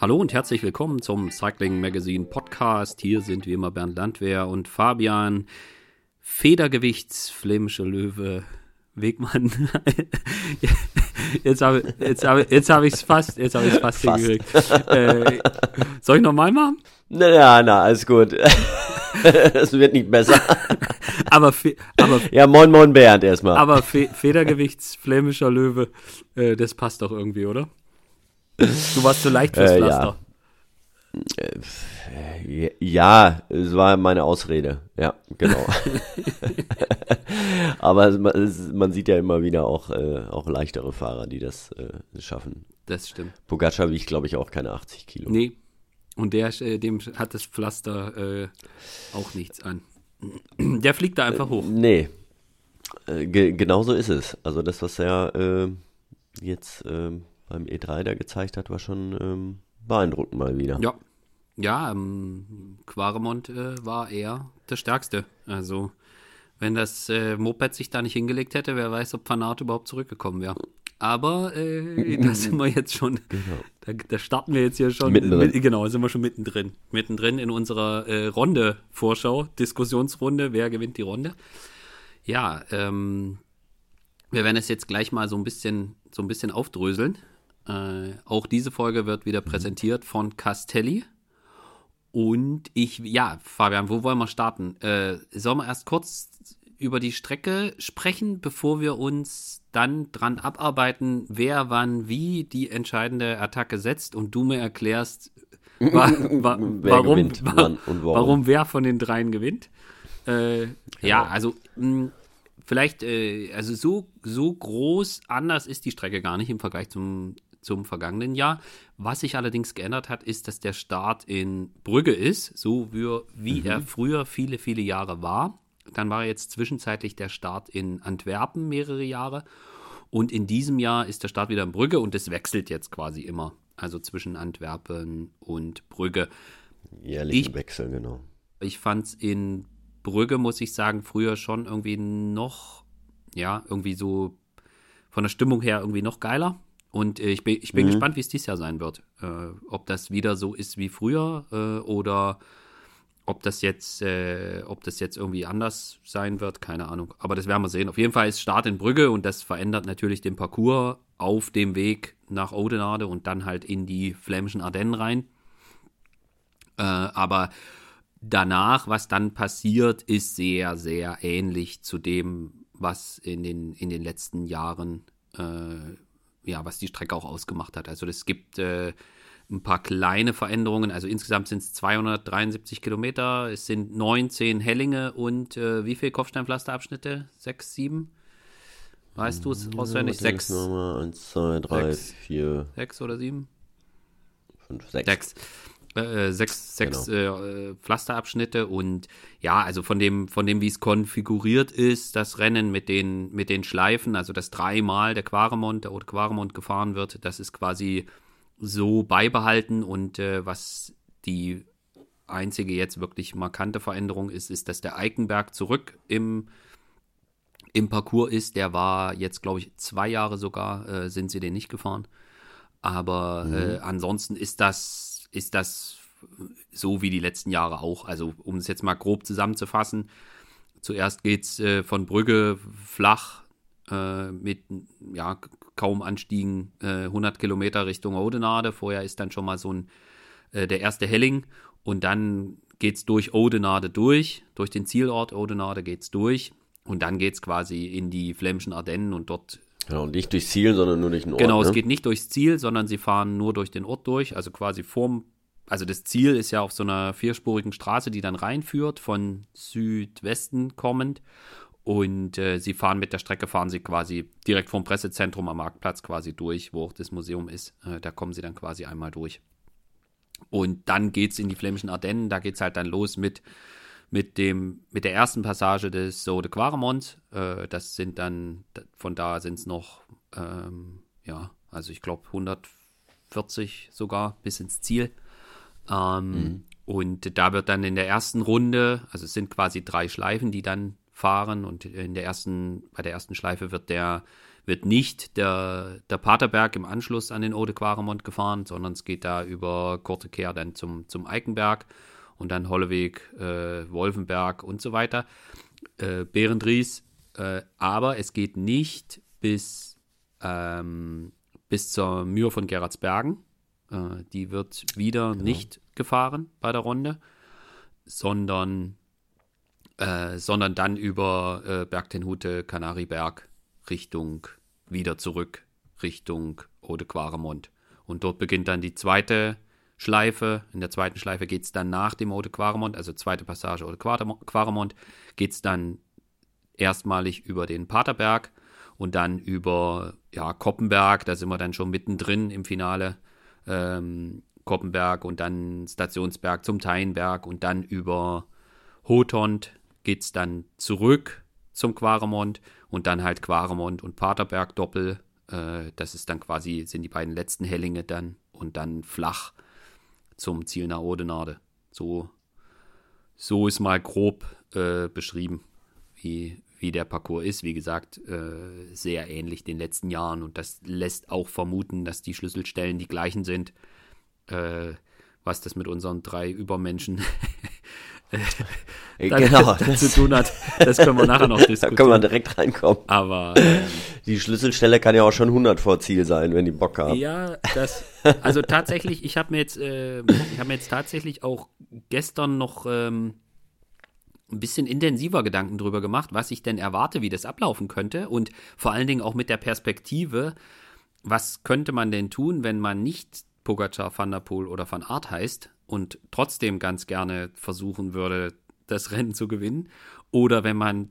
Hallo und herzlich willkommen zum Cycling Magazine Podcast. Hier sind wie immer Bernd Landwehr und Fabian Federgewichts, flämische Löwe, Wegmann. jetzt habe jetzt hab, jetzt hab ich es fast, jetzt habe ich es fast, fast. hingekriegt. Äh, soll ich nochmal machen? Na, na, na, alles gut. Es wird nicht besser. aber, aber ja, moin, moin, Bernd erstmal. Aber Fe Federgewichts, flämischer Löwe, äh, das passt doch irgendwie, oder? Du warst zu leicht fürs äh, Pflaster. Ja. ja, es war meine Ausrede. Ja, genau. Aber man, sieht ja immer wieder auch, äh, auch leichtere Fahrer, die das äh, schaffen. Das stimmt. Pogacar wiegt, glaube ich, auch keine 80 Kilo. Nee. Und der, äh, dem hat das Pflaster äh, auch nichts an. Der fliegt da einfach hoch. nee. Ge genau so ist es. Also das, was er jetzt ähm, beim E3 da gezeigt hat, war schon ähm, beeindruckend mal wieder. Ja, ja, ähm, Quaremont äh, war eher der Stärkste. Also, wenn das äh, Moped sich da nicht hingelegt hätte, wer weiß, ob Fanat überhaupt zurückgekommen wäre. Aber äh, da sind wir jetzt schon, genau. da, da, starten wir jetzt hier schon. Mittendrin. Mit, genau, sind wir schon mittendrin. Mittendrin in unserer äh, Runde-Vorschau, Diskussionsrunde, wer gewinnt die Runde. Ja, ähm, wir werden es jetzt gleich mal so ein bisschen, so ein bisschen aufdröseln. Äh, auch diese Folge wird wieder präsentiert von Castelli. Und ich, ja, Fabian, wo wollen wir starten? Äh, sollen wir erst kurz über die Strecke sprechen, bevor wir uns dann dran abarbeiten, wer wann wie die entscheidende Attacke setzt und du mir erklärst, wa wa warum, gewinnt, wa warum. warum. wer von den dreien gewinnt? Äh, genau. Ja, also mh, vielleicht, äh, also so, so groß anders ist die Strecke gar nicht im Vergleich zum zum vergangenen Jahr. Was sich allerdings geändert hat, ist, dass der Start in Brügge ist, so wie, wie mhm. er früher viele, viele Jahre war. Dann war jetzt zwischenzeitlich der Start in Antwerpen mehrere Jahre. Und in diesem Jahr ist der Start wieder in Brügge und es wechselt jetzt quasi immer. Also zwischen Antwerpen und Brügge. Jährlichen Wechsel, genau. Ich fand es in Brügge, muss ich sagen, früher schon irgendwie noch, ja, irgendwie so von der Stimmung her irgendwie noch geiler. Und äh, ich bin, ich bin mhm. gespannt, wie es dieses Jahr sein wird. Äh, ob das wieder so ist wie früher äh, oder ob das jetzt, äh, ob das jetzt irgendwie anders sein wird, keine Ahnung. Aber das werden wir sehen. Auf jeden Fall ist Start in Brügge und das verändert natürlich den Parcours auf dem Weg nach Oudenarde und dann halt in die flämischen Ardennen rein. Äh, aber danach, was dann passiert, ist sehr, sehr ähnlich zu dem, was in den, in den letzten Jahren äh, ja, was die Strecke auch ausgemacht hat. Also es gibt äh, ein paar kleine Veränderungen. Also insgesamt sind es 273 Kilometer. Es sind 19 Hellinge und äh, wie viele Kopfsteinpflasterabschnitte? Sechs, sieben? Weißt du es auswendig? Ja, sechs. Eins, zwei, drei, sechs. vier. Sechs oder sieben? Fünf, sechs. Sechs. Äh, sechs, sechs genau. äh, Pflasterabschnitte und ja, also von dem, von dem, wie es konfiguriert ist, das Rennen mit den, mit den Schleifen, also das dreimal der Quaremont, der Haute Quaremont gefahren wird, das ist quasi so beibehalten und äh, was die einzige jetzt wirklich markante Veränderung ist, ist, dass der Eikenberg zurück im, im Parcours ist. Der war jetzt, glaube ich, zwei Jahre sogar, äh, sind sie den nicht gefahren. Aber mhm. äh, ansonsten ist das ist das so wie die letzten Jahre auch. Also, um es jetzt mal grob zusammenzufassen, zuerst geht es äh, von Brügge flach äh, mit ja, kaum Anstiegen äh, 100 Kilometer Richtung Odenade. Vorher ist dann schon mal so ein äh, der erste Helling und dann geht es durch Odenade durch, durch den Zielort Odenade geht es durch und dann geht es quasi in die flämischen Ardennen und dort Genau, nicht durchs Ziel, sondern nur durch den Ort. Genau, ne? es geht nicht durchs Ziel, sondern sie fahren nur durch den Ort durch, also quasi vorm, also das Ziel ist ja auf so einer vierspurigen Straße, die dann reinführt, von Südwesten kommend. Und äh, sie fahren mit der Strecke, fahren sie quasi direkt vom Pressezentrum am Marktplatz quasi durch, wo auch das Museum ist. Äh, da kommen sie dann quasi einmal durch. Und dann geht es in die flämischen Ardennen, da geht es halt dann los mit mit dem, mit der ersten Passage des So de Quaremont. Äh, das sind dann, von da sind es noch, ähm, ja, also ich glaube 140 sogar bis ins Ziel. Ähm, mhm. Und da wird dann in der ersten Runde, also es sind quasi drei Schleifen, die dann fahren und in der ersten, bei der ersten Schleife wird der wird nicht der, der Paterberg im Anschluss an den Ode Quaremont gefahren, sondern es geht da über kurze Kehr dann zum, zum Eikenberg und dann Holleweg, äh, Wolfenberg und so weiter. Äh, Behrendries, äh, aber es geht nicht bis, ähm, bis zur Mühe von Gerardsbergen. Äh, die wird wieder genau. nicht gefahren bei der Runde, sondern, äh, sondern dann über äh, Bergtenhute, Kanariberg Richtung wieder zurück Richtung Ode Quaremont. Und dort beginnt dann die zweite Schleife. In der zweiten Schleife geht es dann nach dem Ode Quaremont, also zweite Passage Ode Quaremont, geht es dann erstmalig über den Paterberg und dann über ja, Koppenberg, da sind wir dann schon mittendrin im Finale. Ähm, Koppenberg und dann Stationsberg zum Teinberg und dann über Hotond geht es dann zurück zum Quaremont und dann halt Quaremont und Paterberg Doppel. Äh, das ist dann quasi, sind die beiden letzten Hellinge dann und dann flach zum Ziel nach Odenade. So, so ist mal grob äh, beschrieben, wie, wie der Parcours ist. Wie gesagt, äh, sehr ähnlich den letzten Jahren und das lässt auch vermuten, dass die Schlüsselstellen die gleichen sind. Äh, was das mit unseren drei Übermenschen äh, genau, zu tun hat, das können wir nachher noch diskutieren. Da können wir direkt reinkommen. Aber ähm, die Schlüsselstelle kann ja auch schon 100 vor Ziel sein, wenn die Bock haben. Ja, das, also tatsächlich, ich habe mir jetzt, äh, ich habe mir jetzt tatsächlich auch gestern noch ähm, ein bisschen intensiver Gedanken drüber gemacht, was ich denn erwarte, wie das ablaufen könnte und vor allen Dingen auch mit der Perspektive, was könnte man denn tun, wenn man nicht Pogacar, Van der Poel oder Van Aert heißt und trotzdem ganz gerne versuchen würde, das Rennen zu gewinnen. Oder wenn man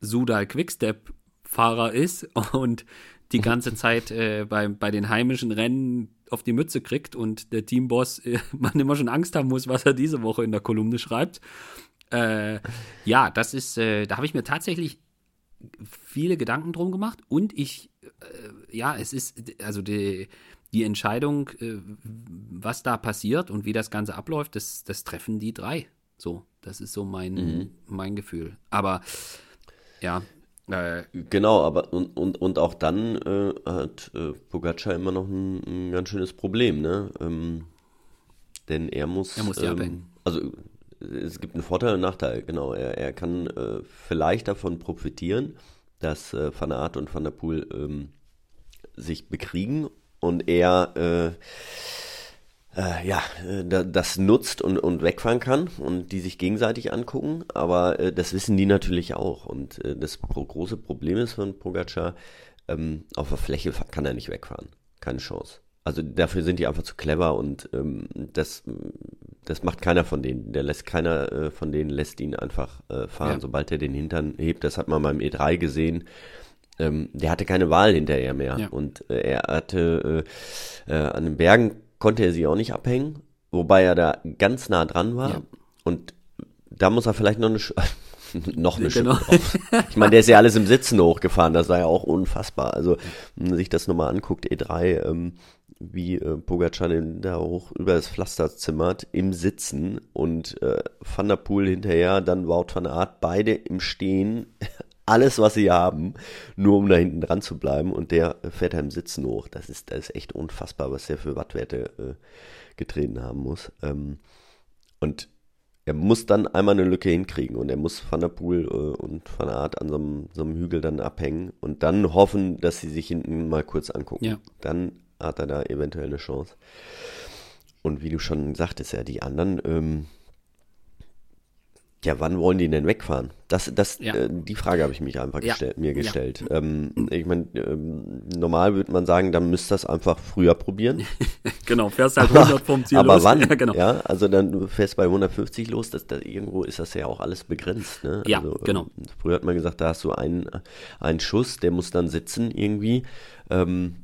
Sudal Quickstep Fahrer ist und die ganze Zeit äh, bei, bei den heimischen Rennen auf die Mütze kriegt und der Teamboss äh, man immer schon Angst haben muss, was er diese Woche in der Kolumne schreibt. Äh, ja, das ist, äh, da habe ich mir tatsächlich viele Gedanken drum gemacht und ich, äh, ja, es ist, also die, die Entscheidung, äh, was da passiert und wie das Ganze abläuft, das, das treffen die drei. So, das ist so mein, mhm. mein Gefühl. Aber ja. Äh, genau, aber und, und, und auch dann äh, hat äh, Pogacar immer noch ein, ein, ganz schönes Problem, ne? Ähm, denn er muss. Er muss die ähm. Also es gibt einen Vorteil und einen Nachteil, genau. Er, er kann äh, vielleicht davon profitieren, dass äh, Van Aert und Van der Poel ähm, sich bekriegen und er äh, äh, ja, äh, das nutzt und, und wegfahren kann und die sich gegenseitig angucken, aber äh, das wissen die natürlich auch. Und äh, das große Problem ist von Pogacar, ähm, auf der Fläche kann er nicht wegfahren. Keine Chance. Also dafür sind die einfach zu clever und ähm, das, das macht keiner von denen. Der lässt keiner äh, von denen lässt ihn einfach äh, fahren, ja. sobald er den Hintern hebt. Das hat man beim E3 gesehen ähm, der hatte keine Wahl hinterher mehr. Ja. Und äh, er hatte äh, äh, an den Bergen konnte er sie auch nicht abhängen, wobei er da ganz nah dran war. Ja. Und da muss er vielleicht noch eine Sch noch eine genau. drauf. Ich meine, der ist ja alles im Sitzen hochgefahren, das war ja auch unfassbar. Also, wenn man sich das nochmal anguckt, E3, ähm, wie äh, Pogacar da hoch über das Pflaster zimmert, im Sitzen und äh, Van der Poel hinterher, dann Wout van Aert, beide im Stehen alles, was sie haben, nur um da hinten dran zu bleiben. Und der fährt da im Sitzen hoch. Das ist, das ist echt unfassbar, was der für Wattwerte äh, getreten haben muss. Ähm, und er muss dann einmal eine Lücke hinkriegen und er muss Van der Poel äh, und Van Aert an so einem, so einem, Hügel dann abhängen und dann hoffen, dass sie sich hinten mal kurz angucken. Ja. Dann hat er da eventuell eine Chance. Und wie du schon sagtest, ja, die anderen, ähm, ja, wann wollen die denn wegfahren? Das, das, ja. äh, die Frage habe ich mich einfach ja. gestellt, mir gestellt. Ja. Ähm, ich meine, ähm, normal würde man sagen, dann müsst das einfach früher probieren. genau, fährst halt 100 vom Ziel aber los. wann? Ja, genau. ja, also dann du fährst bei 150 los. Das, das, irgendwo ist das ja auch alles begrenzt. Ne? Ja, also, genau. Ähm, früher hat man gesagt, da hast du einen, einen Schuss, der muss dann sitzen irgendwie. Ähm,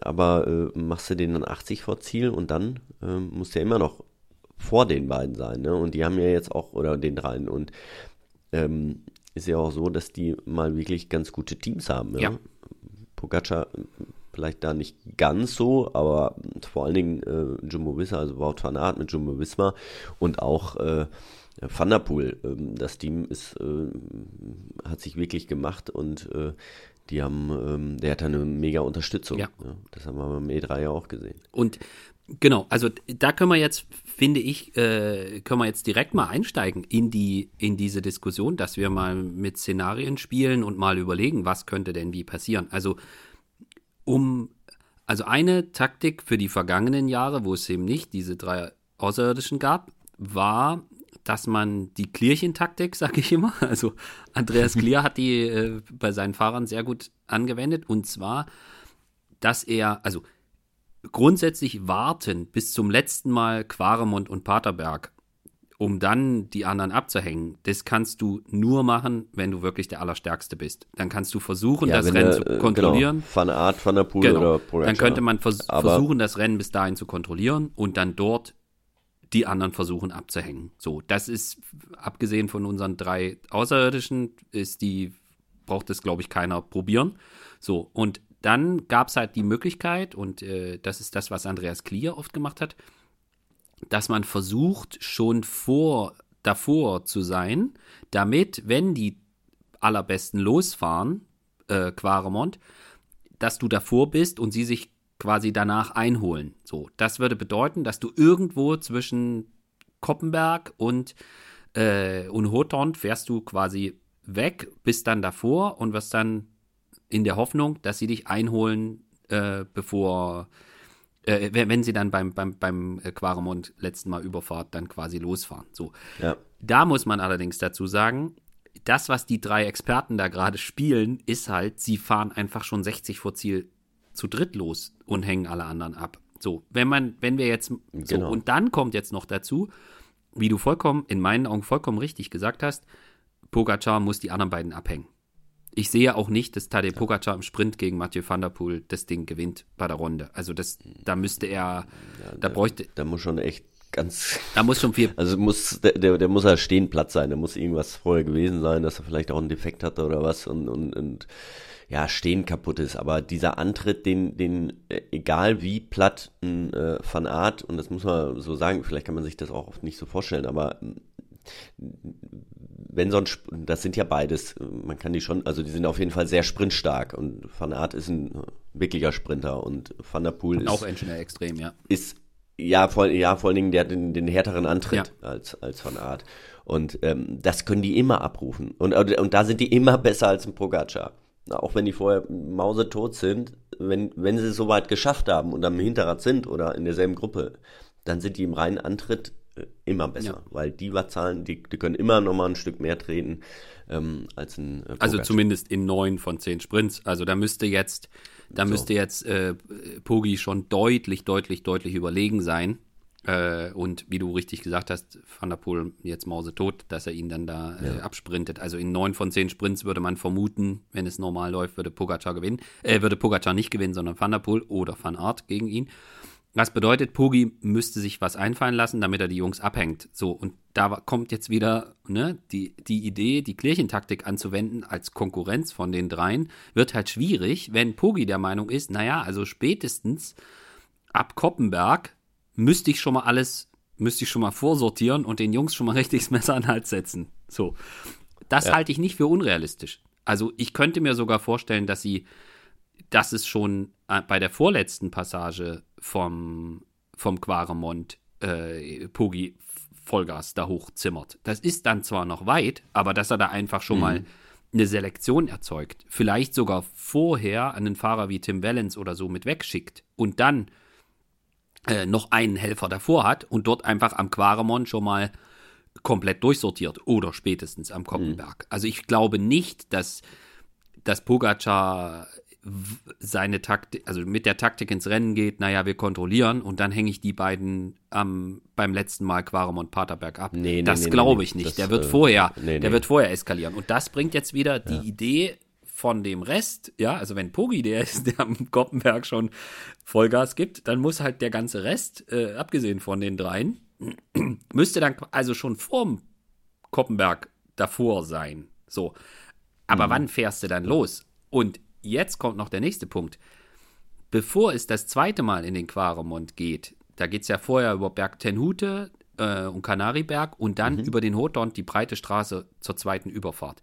aber äh, machst du den dann 80 vor Ziel und dann ähm, musst du ja immer noch vor den beiden sein. Ne? Und die haben ja jetzt auch, oder den dreien. Und ähm, ist ja auch so, dass die mal wirklich ganz gute Teams haben. Ja. ja. Pogacar vielleicht da nicht ganz so, aber vor allen Dingen äh, Jumbo Visma, also Wout van Aert mit Jumbo Visma und auch äh, Van der Poel. Ähm, das Team ist, äh, hat sich wirklich gemacht und äh, die haben, ähm, der hat eine mega Unterstützung. Ja. Ja, das haben wir beim E3 ja auch gesehen. Und genau, also da können wir jetzt, finde ich, äh, können wir jetzt direkt mal einsteigen in die, in diese Diskussion, dass wir mal mit Szenarien spielen und mal überlegen, was könnte denn wie passieren. Also um, also eine Taktik für die vergangenen Jahre, wo es eben nicht diese drei Außerirdischen gab, war, dass man die Klärchen-Taktik, sage ich immer, also Andreas Klier hat die äh, bei seinen Fahrern sehr gut angewendet und zwar, dass er, also grundsätzlich warten bis zum letzten Mal Quaremont und Paterberg, um dann die anderen abzuhängen, das kannst du nur machen, wenn du wirklich der Allerstärkste bist. Dann kannst du versuchen, Ja, das Rennen er, zu äh, kontrollieren. Genau, Van Aert, Van der Poel Genau. oder Pogacar. Dann könnte man vers Aber- versuchen, das Rennen bis dahin zu kontrollieren und dann dort die anderen versuchen abzuhängen. So, das ist, abgesehen von unseren drei Außerirdischen, ist die, braucht es, glaube ich, keiner probieren. So, und dann gab es halt die Möglichkeit, und äh, das ist das, was Andreas Klier oft gemacht hat, dass man versucht, schon vor, davor zu sein, damit, wenn die allerbesten losfahren, äh, Quaremont, dass du davor bist und sie sich quasi danach einholen. So, das würde bedeuten, dass du irgendwo zwischen Koppenberg und, äh, und Hothorn fährst du quasi weg, bist dann davor und wirst dann in der Hoffnung, dass sie dich einholen, äh, bevor, äh, wenn sie dann beim, beim, beim Quaremont letzten Mal Überfahrt dann quasi losfahren. So, Ja. da muss man allerdings dazu sagen, das, was die drei Experten da gerade spielen, ist halt, sie fahren einfach schon 60 vor Ziel zu dritt los und hängen alle anderen ab. So, wenn man, wenn wir jetzt, so, Genau. und dann kommt jetzt noch dazu, wie du vollkommen, in meinen Augen vollkommen richtig gesagt hast, Pogacar muss die anderen beiden abhängen. Ich sehe auch nicht, dass Tadej Pogacar im Sprint gegen Mathieu van der Poel das Ding gewinnt bei der Runde. Also das, da müsste er, da bräuchte, Da muss schon echt ganz, da muss schon viel also muss, der, der, der muss ja stehen Platz sein, da muss irgendwas vorher gewesen sein, dass er vielleicht auch einen Defekt hatte oder was und, und, und ja, stehen kaputt ist. Aber dieser Antritt, den, den, äh, egal wie platt ein äh, Van Art, und das muss man so sagen, vielleicht kann man sich das auch oft nicht so vorstellen, aber wenn so ein, das sind ja beides, man kann die schon, also die sind auf jeden Fall sehr sprintstark und Van Aert ist ein wirklicher Sprinter und Van der Poel ist auch Engineer extrem, ja. ist ja vor, ja, vor allen Dingen, der hat den, den härteren Antritt als, als Van Art. Und ähm, das können die immer abrufen. Und, und da sind die immer besser als ein Pogacar. Auch wenn die vorher mausetot sind, wenn, wenn sie es so weit geschafft haben und am Hinterrad sind oder in derselben Gruppe, dann sind die im reinen Antritt immer besser. Ja. Weil die Wattzahlen, die, die können immer noch mal ein Stück mehr treten ähm, als ein äh, Also zumindest in neun von zehn Sprints. Also da müsste jetzt, da müsste jetzt äh, Pogi schon deutlich, deutlich, deutlich überlegen sein. Äh, und wie du richtig gesagt hast, Van der Poel jetzt mausetot, dass er ihn dann da äh, absprintet. Also in neun von zehn Sprints würde man vermuten, wenn es normal läuft, würde Pogacar gewinnen. Äh, würde Pogacar nicht gewinnen, sondern Van der Poel oder Van Aert gegen ihn. Was bedeutet, Pogi müsste sich was einfallen lassen, damit er die Jungs abhängt. So, und da kommt jetzt wieder ne, die, die Idee, die Klärchentaktik anzuwenden als Konkurrenz von den dreien, wird halt schwierig, wenn Pogi der Meinung ist, naja, also spätestens ab Koppenberg müsste ich schon mal alles, müsste ich schon mal vorsortieren und den Jungs schon mal richtig das Messer an den Hals setzen. So. Das Ja. halte ich nicht für unrealistisch. Also ich könnte mir sogar vorstellen, dass sie, dass es schon äh, bei der vorletzten Passage vom, vom Quaremont äh, Pogi Vollgas da hochzimmert. Das ist dann zwar noch weit, aber dass er da einfach schon mal eine Selektion erzeugt, vielleicht sogar vorher einen Fahrer wie Tim Wellens oder so mit wegschickt und dann äh, noch einen Helfer davor hat und dort einfach am Quaremont schon mal komplett durchsortiert oder spätestens am Koppenberg. Also ich glaube nicht, dass, dass Pogacar seine Taktik, also mit der Taktik ins Rennen geht, naja, wir kontrollieren und dann hänge ich die beiden am, beim letzten Mal Quaremont Paterberg ab. Nee, nee, das nee, glaube nee. ich nicht. Das, der wird äh, vorher, nee, der wird vorher eskalieren. Und das bringt jetzt wieder die Idee von dem Rest, ja, also wenn Pogi der ist, der am Koppenberg schon Vollgas gibt, dann muss halt der ganze Rest, äh, abgesehen von den dreien, müsste dann also schon vorm Koppenberg davor sein. So. Aber wann fährst du dann los? Und jetzt kommt noch der nächste Punkt. bevor es das zweite Mal in den Quaremont geht, da geht es ja vorher über Berg Tenhute äh, und Kanariberg und dann über den Hotdorn die breite Straße zur zweiten Überfahrt.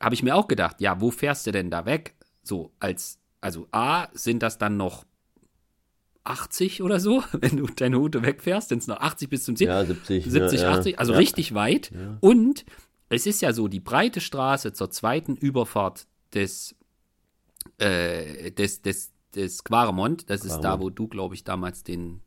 Habe ich mir auch gedacht, ja, wo fährst du denn da weg? So, als, also A, sind das dann noch 80 oder so, wenn du deine Hute wegfährst, sind es noch 80 bis zum Ziel. Ja, 70. 70, ja, 80, also ja. richtig weit. Und es ist ja so, die breite Straße zur zweiten Überfahrt des, äh, des, des, des Quaremont, das ist da, Quaremont. wo du, glaube ich, damals den,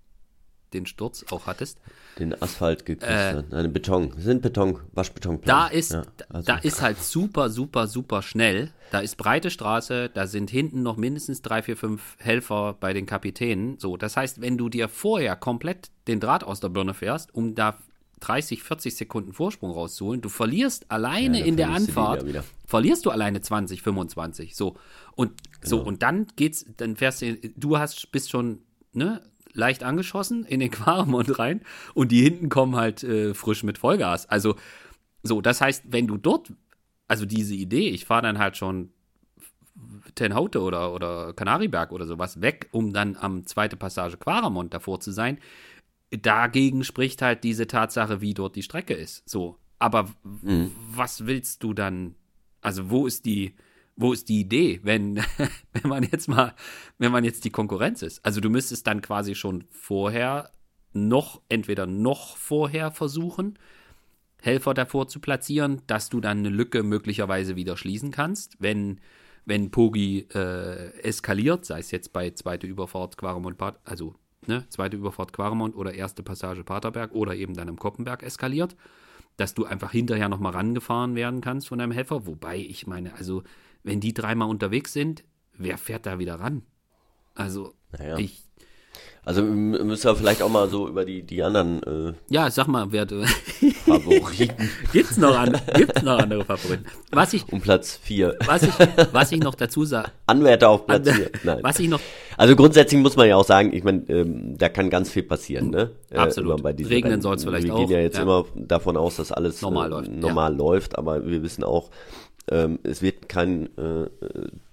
den Sturz auch hattest. Den Asphalt geküsst hat. Nein, Beton. Das sind Beton, Waschbetonplatten. Da ist, Ja, also- da ist halt super, super, super schnell. Da ist breite Straße, da sind hinten noch mindestens drei, vier, fünf Helfer bei den Kapitänen. So, das heißt, wenn du dir vorher komplett den Draht aus der Birne fährst, um da 30, 40 Sekunden Vorsprung rauszuholen, du verlierst alleine Ja, in der Anfahrt, verlierst du alleine 20, 25. So. Und so, Genau. und dann geht's, dann fährst du, du hast, bist schon, ne, leicht angeschossen in den Quaremont rein und die hinten kommen halt äh, frisch mit Vollgas. Also, so, das heißt, wenn du dort, also diese Idee, ich fahre dann halt schon Tenhaute oder, oder Kanariberg oder sowas weg, um dann am zweite Passage Quaremont davor zu sein. Dagegen spricht halt diese Tatsache, wie dort die Strecke ist. So. Aber w- was willst du dann? Also, wo ist die, wo ist die Idee, wenn, wenn man jetzt mal, wenn man jetzt die Konkurrenz ist? Also, du müsstest dann quasi schon vorher noch, entweder noch vorher versuchen, Helfer davor zu platzieren, dass du dann eine Lücke möglicherweise wieder schließen kannst, wenn, wenn Pogi äh, eskaliert, sei es jetzt bei zweite Überfahrt Quaremont, Pat- also ne, zweite Überfahrt Quaremont oder erste Passage Paterberg oder eben dann im Koppenberg eskaliert, dass du einfach hinterher nochmal rangefahren werden kannst von deinem Helfer. Wobei, ich meine, also, wenn die dreimal unterwegs sind, wer fährt da wieder ran? Also, Naja. ich, Also müssen wir vielleicht auch mal so über die, die anderen äh, ja, sag mal, wer du, Favoriten gibt's noch, an, gibt's noch andere Favoriten? Was ich, um Platz 4. was ich, was ich noch dazu sage, Anwärter auf Platz 4. Nein. was ich noch, Also grundsätzlich muss man ja auch sagen, ich meine, ähm, da kann ganz viel passieren, ne? Äh, Absolut. diesen Regnen Rennen. soll's vielleicht Wir auch, gehen ja jetzt ja. immer davon aus, dass alles Normal äh, läuft, normal läuft, aber wir wissen auch, ähm, es wird kein äh, äh,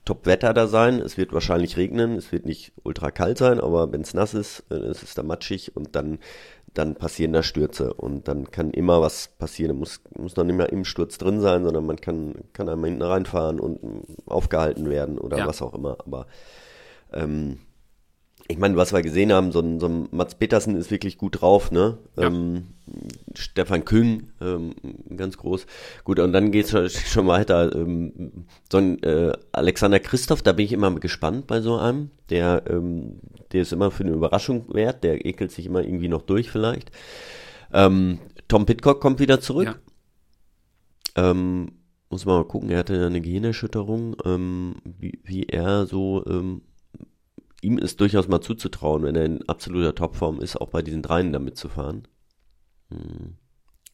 Top-Wetter da sein, es wird wahrscheinlich regnen, es wird nicht ultra kalt sein, aber wenn es nass ist, äh, es ist da matschig und dann dann passieren da Stürze und dann kann immer was passieren. Da muss, muss noch nicht mehr im Sturz drin sein, sondern man kann, kann einmal hinten reinfahren und mm, aufgehalten werden oder Ja. was auch immer. Aber ähm, ich meine, was wir gesehen haben, so ein, so ein Mats Petersen ist wirklich gut drauf, ne? Ja. Ähm, Stefan Küng, ähm, ganz groß. Gut, und dann geht's schon, schon weiter. Ähm, so ein äh, Alexander Christoph, da bin ich immer gespannt bei so einem. Der, ähm, der ist immer für eine Überraschung wert, der ekelt sich immer irgendwie noch durch vielleicht. Ähm, Tom Pitcock kommt wieder zurück. Ja. Ähm, muss man mal gucken, er hatte eine Gehirnerschütterung, wie, wie er so, ihm ist durchaus mal zuzutrauen, wenn er in absoluter Topform ist, auch bei diesen dreien da mitzufahren. Hm,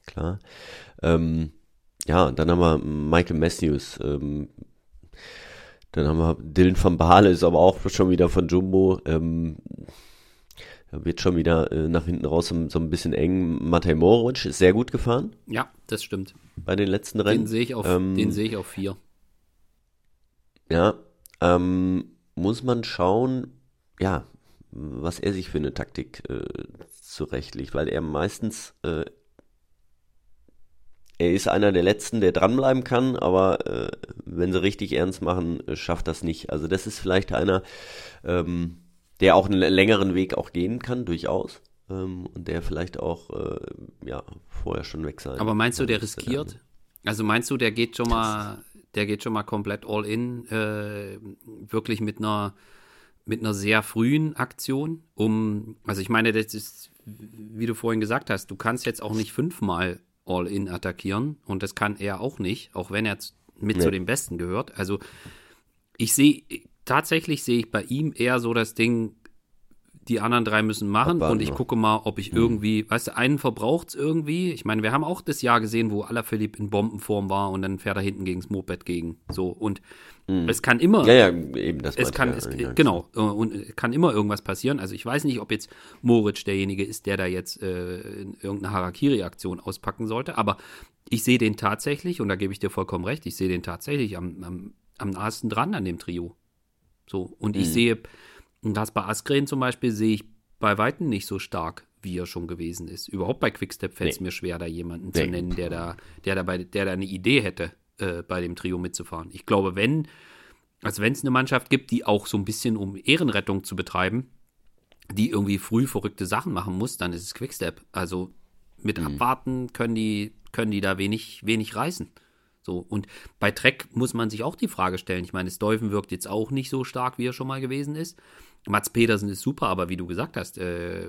klar. Ähm, ja, dann haben wir Michael Matthews, ähm, dann haben wir Dylan van Baale, ist aber auch schon wieder von Jumbo, ähm, wird schon wieder äh, nach hinten raus so, so ein bisschen eng. Matej Morovic ist sehr gut gefahren ja, das stimmt. bei den letzten Rennen. Den sehe ich auf, Ähm, den sehe ich auf vier. Ja, ähm, muss man schauen, ja, was er sich für eine Taktik äh, zurechtlegt, weil er meistens, äh, er ist einer der Letzten, der dranbleiben kann, aber äh, wenn sie richtig ernst machen, äh, schafft das nicht. Also das ist vielleicht einer, ähm, der auch einen längeren Weg auch gehen kann, durchaus. Ähm, und der vielleicht auch, äh, ja, vorher schon weg sein. Aber meinst du, der riskiert? Also meinst du, der geht schon mal, der geht schon mal komplett all in, äh, wirklich mit einer, mit einer sehr frühen Aktion, um, also ich meine, das ist, wie du vorhin gesagt hast, du kannst jetzt auch nicht fünfmal all in attackieren und das kann er auch nicht, auch wenn er mit Nee. zu den Besten gehört. Also ich sehe, tatsächlich sehe ich bei ihm eher so das Ding, die anderen drei müssen machen Abwarten und ich noch. gucke mal, ob ich irgendwie, weißt du, einen verbraucht es irgendwie. Ich meine, wir haben auch das Jahr gesehen, wo Alaphilippe in Bombenform war und dann fährt er hinten gegen das Moped gegen. So und es kann immer, Ja, ja, eben das es kann, es, ja, ja. genau, äh, und es kann immer irgendwas passieren. Also ich weiß nicht, ob jetzt Moritz derjenige ist, der da jetzt äh, in irgendeine Harakiri-Aktion auspacken sollte, aber ich sehe den tatsächlich, und da gebe ich dir vollkommen recht, ich sehe den tatsächlich am, am, am nahesten dran an dem Trio. So, und Mhm. ich sehe, Und das bei Askren zum Beispiel sehe ich bei Weitem nicht so stark, wie er schon gewesen ist. Überhaupt bei Quickstep fällt es nee. mir schwer, da jemanden nee. zu nennen, der da, der da, bei, der da eine Idee hätte, äh, bei dem Trio mitzufahren. Ich glaube, wenn, also wenn es eine Mannschaft gibt, die auch so ein bisschen um Ehrenrettung zu betreiben, die irgendwie früh verrückte Sachen machen muss, dann ist es Quickstep. Also mit mhm. Abwarten können die, können die da wenig, wenig reißen. So, und bei Trek muss man sich auch die Frage stellen. Ich meine, Steuven wirkt jetzt auch nicht so stark, wie er schon mal gewesen ist. Mats Petersen ist super, aber wie du gesagt hast, äh,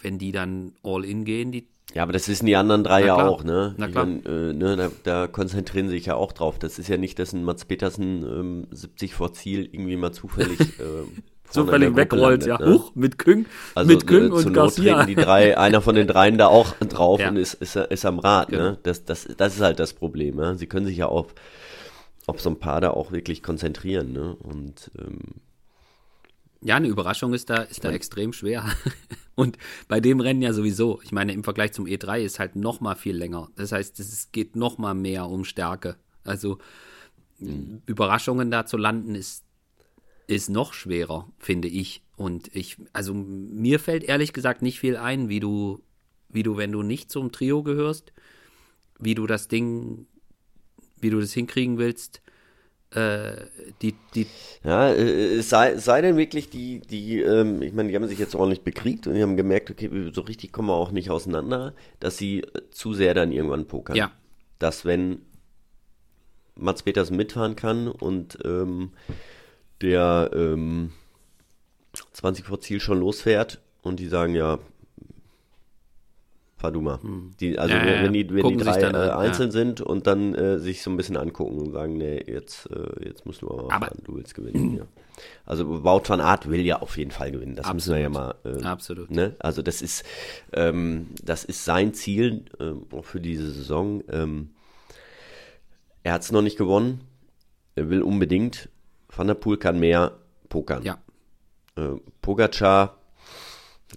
wenn die dann all in gehen, die. Ja, aber das wissen die anderen drei ja auch, ne? Na klar. Dann, äh, ne da, da, konzentrieren sie sich ja auch drauf. Das ist ja nicht, dass ein Mats Petersen ähm, 70 vor Ziel irgendwie mal zufällig äh, zufällig wegrollt, ja. Ne? Huch, mit Küng, also, mit Küng äh, und Garcia. die drei, einer von den dreien da auch drauf ja. und ist, ist, ist am Rad, ne? genau. ne? Das, das, das ist halt das Problem, ne? Sie können sich ja auf, auf so ein paar da auch wirklich konzentrieren, ne? Und, ähm, ja, eine Überraschung ist da, ist da extrem schwer. Und bei dem Rennen ja sowieso. Ich meine, im Vergleich zum E3 ist halt noch mal viel länger. Das heißt, es geht noch mal mehr um Stärke. Also mhm. Überraschungen da zu landen ist ist noch schwerer, finde ich. Und ich, also mir fällt ehrlich gesagt nicht viel ein, wie du, wie du, wenn du nicht zum Trio gehörst, wie du das Ding, wie du das hinkriegen willst. Äh, die, die ja, äh, sei, sei denn wirklich die, die, ähm, ich meine, die haben sich jetzt ordentlich bekriegt und die haben gemerkt, okay, so richtig kommen wir auch nicht auseinander, dass sie äh, zu sehr dann irgendwann pokern. Ja. Dass wenn Mats Peters mitfahren kann und ähm, der ähm, 20 vor Ziel schon losfährt und die sagen, ja, fahr du mal. Hm. Die, also ja, wenn die, wenn die drei äh, einzeln ja. sind und dann äh, sich so ein bisschen angucken und sagen, nee, jetzt, äh, jetzt musst du aber, aber fahren, du willst gewinnen. ja. Also Wout van Art will ja auf jeden Fall gewinnen. Das absolut. müssen wir ja mal. Äh, absolut. Ne? Also das ist, ähm, das ist sein Ziel äh, auch für diese Saison. Ähm, er hat es noch nicht gewonnen. Er will unbedingt. Van der Poel kann mehr pokern. Ja. Äh, Pogacar,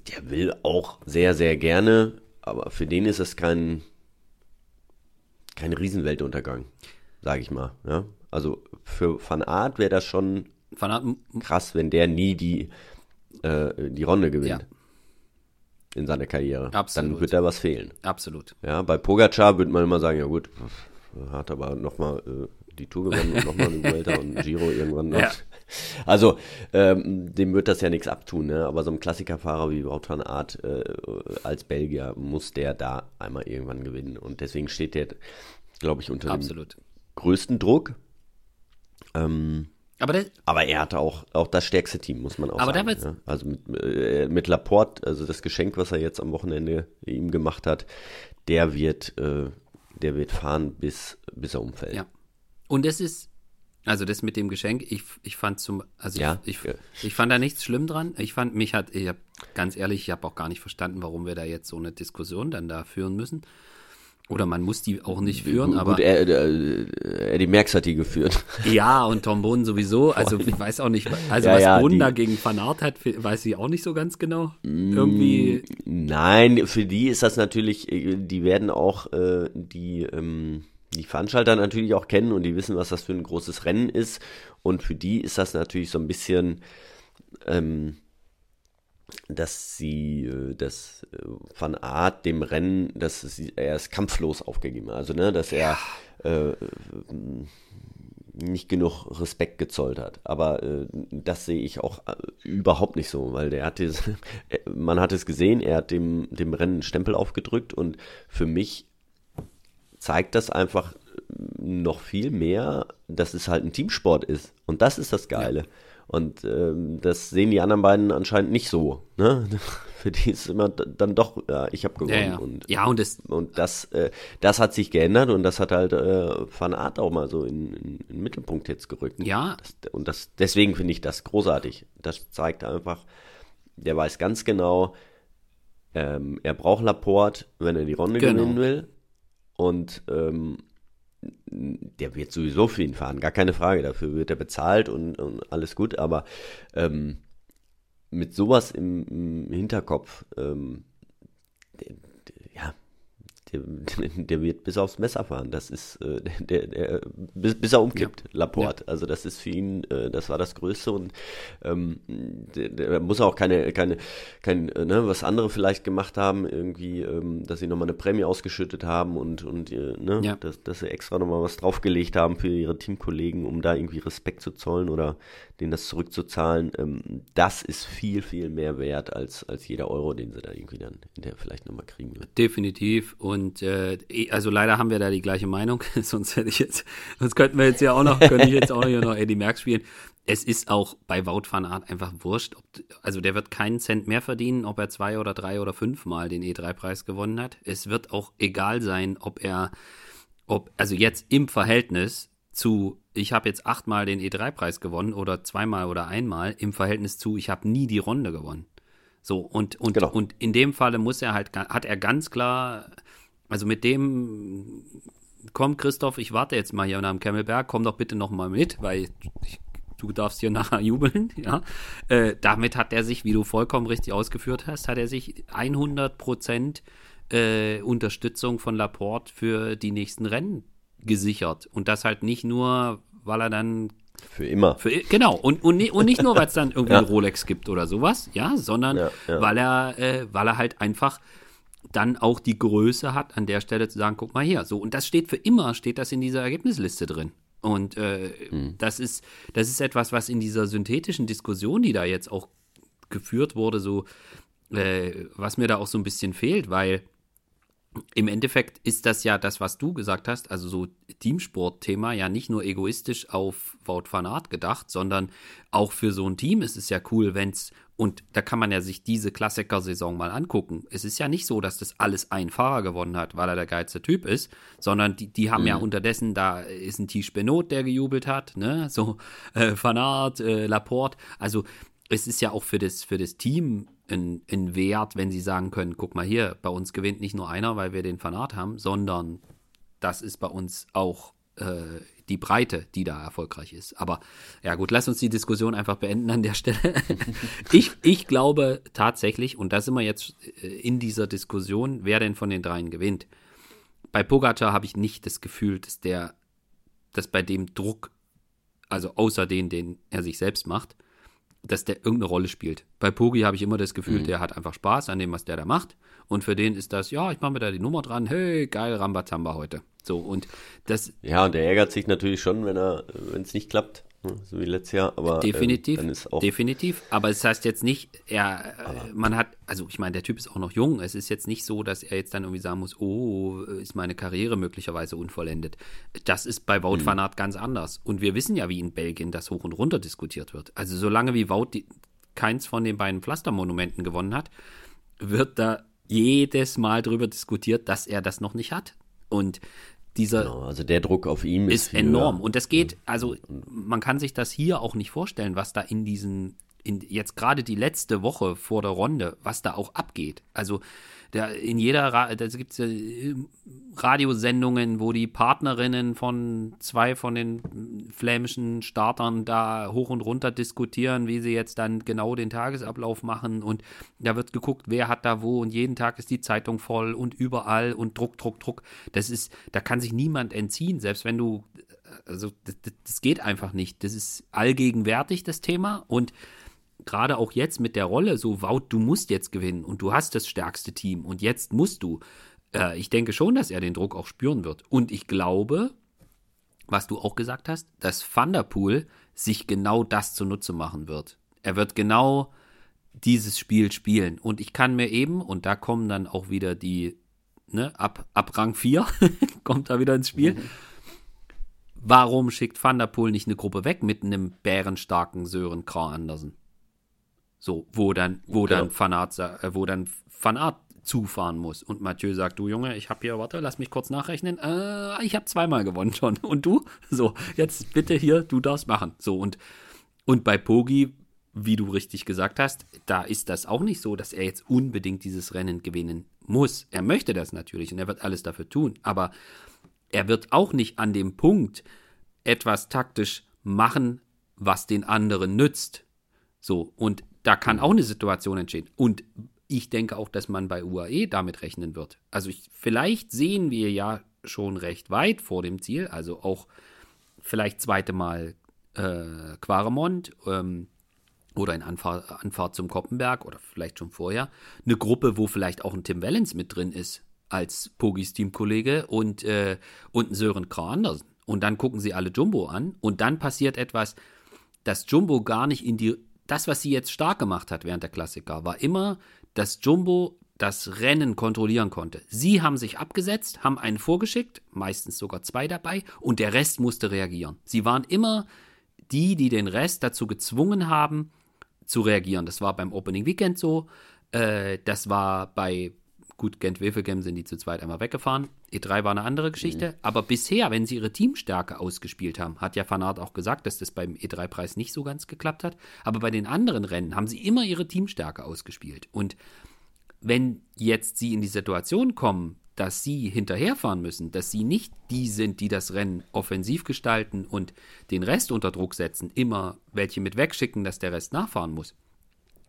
der will auch sehr, sehr gerne, aber für den ist es kein, kein Riesenweltuntergang, sage ich mal. Ja? Also für Van Aert wäre das schon Art, krass, wenn der nie die, äh, die Runde gewinnt. Ja. In seiner Karriere. Absolut. Dann wird da was fehlen. Absolut. Ja, bei Pogacar würde man immer sagen, ja gut, hat aber nochmal äh, die Tour gewonnen und nochmal eine Vuelta und Giro irgendwann noch. Ja. Also, ähm, dem wird das ja nichts abtun, ne? aber so ein Klassikerfahrer wie Wout van Aert äh, als Belgier muss der da einmal irgendwann gewinnen und deswegen steht der, glaube ich, unter Absolut. dem größten Druck. Ähm, aber, der, aber er hatte auch, auch das stärkste Team, muss man auch aber sagen. Ja? Also mit, äh, mit Laporte, also das Geschenk, was er jetzt am Wochenende ihm gemacht hat, der wird, äh, der wird fahren, bis, bis er umfällt. Ja. Und es ist, also das mit dem Geschenk, ich, ich fand zum, also ja, ich, ich, ich, fand da nichts schlimm dran. Ich fand, mich hat, ich habe ganz ehrlich, ich habe auch gar nicht verstanden, warum wir da jetzt so eine Diskussion dann da führen müssen. Oder man muss die auch nicht führen, Gut, aber. Gut, Eddie Merckx hat die geführt. Ja, und Tom Bohnen sowieso. Also ich weiß auch nicht, also ja, was ja, Bohnen da gegen Fanart hat, weiß ich auch nicht so ganz genau. Irgendwie. Mm, nein, für die ist das natürlich, die werden auch äh, die, ähm, die Veranstalter natürlich auch kennen und die wissen, was das für ein großes Rennen ist. Und für die ist das natürlich so ein bisschen, ähm, dass sie äh, das äh, Van Art dem Rennen, dass sie, er es kampflos aufgegeben hat. Also, ne, dass er äh, nicht genug Respekt gezollt hat. Aber äh, das sehe ich auch äh, überhaupt nicht so, weil der hat man hat es gesehen, er hat dem, dem Rennen einen Stempel aufgedrückt und für mich zeigt das einfach noch viel mehr, dass es halt ein Teamsport ist. Und das ist das Geile. Ja. Und ähm, das sehen die anderen beiden anscheinend nicht so. Ne? Für die ist immer dann doch, ja, ich habe gewonnen. Ja, ja. Und, ja, und das, und das, äh, das hat sich geändert und das hat halt äh, Van Art auch mal so in, in, in den Mittelpunkt jetzt gerückt. Ja. Das, und das, deswegen finde ich das großartig. Das zeigt einfach, der weiß ganz genau, ähm, er braucht Laporte, wenn er die Runde genau. gewinnen will. Und ähm, der wird sowieso für ihn fahren, gar keine Frage. Dafür wird er bezahlt und, und alles gut, aber ähm, mit sowas im, im Hinterkopf, ähm, der, der wird bis aufs Messer fahren. Das ist äh, der, der, bis, bis er umkippt, ja. Laporte. Ja. Also das ist für ihn, äh, das war das Größte und ähm, der, der, muss auch keine, keine, kein, äh, ne, was andere vielleicht gemacht haben, irgendwie, ähm, dass sie nochmal eine Prämie ausgeschüttet haben und, und äh, ne, ja. dass, dass sie extra nochmal was draufgelegt haben für ihre Teamkollegen, um da irgendwie Respekt zu zollen oder denen das zurückzuzahlen. Ähm, das ist viel, viel mehr wert als, als jeder Euro, den sie da irgendwie dann hinterher vielleicht nochmal kriegen. Definitiv und äh, eh, also leider haben wir da die gleiche Meinung, sonst hätte ich jetzt, sonst könnten wir jetzt ja auch noch, könnte ich jetzt auch noch Eddie Merckx spielen. Es ist auch bei Wout van Aert einfach wurscht. Ob, also der wird keinen Cent mehr verdienen, ob er zwei oder drei oder fünfmal den E3-Preis gewonnen hat. Es wird auch egal sein, ob er, ob, also jetzt im Verhältnis zu, ich habe jetzt achtmal den E3-Preis gewonnen oder zweimal oder einmal, im Verhältnis zu, ich habe nie die Runde gewonnen. So, und, und, genau. und in dem Falle muss er halt, hat er ganz klar also mit dem, komm Christoph, ich warte jetzt mal hier am Kemmelberg, komm doch bitte noch mal mit, weil ich, du darfst hier nachher jubeln, ja. Äh, damit hat er sich, wie du vollkommen richtig ausgeführt hast, hat er sich 100 Prozent äh, Unterstützung von Laporte für die nächsten Rennen gesichert. Und das halt nicht nur, weil er dann für immer. Für, genau, und, und, und nicht nur, weil es dann irgendwie ja. Rolex gibt oder sowas, ja, sondern ja, ja. weil er, äh, weil er halt einfach dann auch die Größe hat, an der Stelle zu sagen, guck mal hier. So, und das steht für immer, steht das in dieser Ergebnisliste drin. Und äh, mhm. das, ist, das ist etwas, was in dieser synthetischen Diskussion, die da jetzt auch geführt wurde, so, äh, was mir da auch so ein bisschen fehlt, weil im Endeffekt ist das ja das, was du gesagt hast, also so Teamsport-Thema, ja nicht nur egoistisch auf Wout van Aert gedacht, sondern auch für so ein Team ist es ja cool, wenn es, und da kann man ja sich diese Klassiker-Saison mal angucken. Es ist ja nicht so, dass das alles ein Fahrer gewonnen hat, weil er der geilste Typ ist, sondern die, die haben mhm. ja unterdessen, da ist ein Tisch Benot, der gejubelt hat, ne, so äh, Van Aert, äh, Laporte, also es ist ja auch für das, für das Team ein, ein Wert, wenn sie sagen können, guck mal hier, bei uns gewinnt nicht nur einer, weil wir den Fanat haben, sondern das ist bei uns auch äh, die Breite, die da erfolgreich ist. Aber ja gut, lass uns die Diskussion einfach beenden an der Stelle. ich, ich glaube tatsächlich, und da sind wir jetzt äh, in dieser Diskussion, wer denn von den dreien gewinnt. Bei Pogacar habe ich nicht das Gefühl, dass der, dass bei dem Druck, also außer den, den er sich selbst macht, dass der irgendeine Rolle spielt. Bei Pogi habe ich immer das Gefühl, mhm. der hat einfach Spaß an dem, was der da macht. Und für den ist das, ja, ich mache mir da die Nummer dran, hey, geil, Rambazamba heute. So, und das. Ja, und der ärgert sich natürlich schon, wenn er, wenn es nicht klappt. Ne, so wie letztes Jahr, aber definitiv, ähm, definitiv. Aber es heißt jetzt nicht, er, äh, man hat, also ich meine, der Typ ist auch noch jung. Es ist jetzt nicht so, dass er jetzt dann irgendwie sagen muss, oh, ist meine Karriere möglicherweise unvollendet. Das ist bei Wout mhm. van Aert ganz anders. Und wir wissen ja, wie in Belgien das hoch und runter diskutiert wird. Also solange wie Wout die, keins von den beiden Pflastermonumenten gewonnen hat, wird da jedes Mal drüber diskutiert, dass er das noch nicht hat. Und dieser genau, also der Druck auf ihm ist, ist enorm. Und das geht, also man kann sich das hier auch nicht vorstellen, was da in diesen, in jetzt gerade die letzte Woche vor der Runde, was da auch abgeht. Also der, in jeder, da gibt es äh, Radiosendungen, wo die Partnerinnen von zwei von den flämischen Startern da hoch und runter diskutieren, wie sie jetzt dann genau den Tagesablauf machen. Und da wird geguckt, wer hat da wo und jeden Tag ist die Zeitung voll und überall und Druck, Druck, Druck. Das ist, da kann sich niemand entziehen, selbst wenn du, also das, das geht einfach nicht. Das ist allgegenwärtig, das Thema. Und gerade auch jetzt mit der Rolle, so Wout, du musst jetzt gewinnen und du hast das stärkste Team und jetzt musst du. Äh, ich denke schon, dass er den Druck auch spüren wird. Und ich glaube, was du auch gesagt hast, dass Thunderpool sich genau das zunutze machen wird. Er wird genau dieses Spiel spielen. Und ich kann mir eben, und da kommen dann auch wieder die, ne, ab, ab Rang 4 kommt da wieder ins Spiel. Warum schickt Thunderpool nicht eine Gruppe weg mit einem bärenstarken Sören Krah Andersen? So, wo dann, wo genau. dann Fanat, äh, wo dann Fanat zufahren muss. Und Mathieu sagt, du Junge, ich habe hier, warte, lass mich kurz nachrechnen. Äh, ich habe zweimal gewonnen schon. Und du? So, jetzt bitte hier, du darfst machen. So, und, und bei Pogi, wie du richtig gesagt hast, da ist das auch nicht so, dass er jetzt unbedingt dieses Rennen gewinnen muss. Er möchte das natürlich und er wird alles dafür tun. Aber er wird auch nicht an dem Punkt etwas taktisch machen, was den anderen nützt. So, und da kann auch eine Situation entstehen. Und ich denke auch, dass man bei UAE damit rechnen wird. Also ich, vielleicht sehen wir ja schon recht weit vor dem Ziel, also auch vielleicht zweite Mal äh, Quaremont ähm, oder in Anfahr Anfahrt zum Koppenberg oder vielleicht schon vorher, eine Gruppe, wo vielleicht auch ein Tim Wellens mit drin ist als Pogis Teamkollege und, äh, und ein Sören Krah Andersen. Und dann gucken sie alle Jumbo an und dann passiert etwas, dass Jumbo gar nicht in die. Das, was sie jetzt stark gemacht hat während der Klassiker, war immer, dass Jumbo das Rennen kontrollieren konnte. Sie haben sich abgesetzt, haben einen vorgeschickt, meistens sogar zwei dabei, und der Rest musste reagieren. Sie waren immer die, die den Rest dazu gezwungen haben, zu reagieren. Das war beim Opening Weekend so, äh, das war bei Gut, Gent-Wevelgem sind die zu zweit einmal weggefahren. E3 war eine andere Geschichte. Mhm. Aber bisher, wenn sie ihre Teamstärke ausgespielt haben, hat ja Fanart auch gesagt, dass das beim E3-Preis nicht so ganz geklappt hat. Aber bei den anderen Rennen haben sie immer ihre Teamstärke ausgespielt. Und wenn jetzt sie in die Situation kommen, dass sie hinterherfahren müssen, dass sie nicht die sind, die das Rennen offensiv gestalten und den Rest unter Druck setzen, immer welche mit wegschicken, dass der Rest nachfahren muss,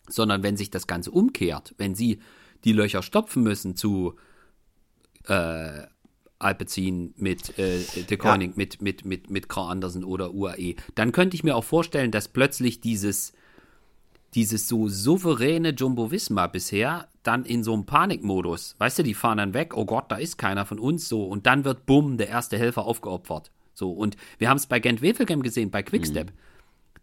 sondern wenn sich das Ganze umkehrt, wenn sie die Löcher stopfen müssen zu äh, Alpecin mit äh, De Koning, ja. mit, mit, mit, mit Carl Andersen oder UAE, dann könnte ich mir auch vorstellen, dass plötzlich dieses, dieses so souveräne Jumbo Visma bisher dann in so einem Panikmodus, weißt du, die fahren dann weg, oh Gott, da ist keiner von uns so und dann wird bumm, der erste Helfer aufgeopfert. So, und wir haben es bei Gent Wevelgem gesehen, bei Quickstep. Mhm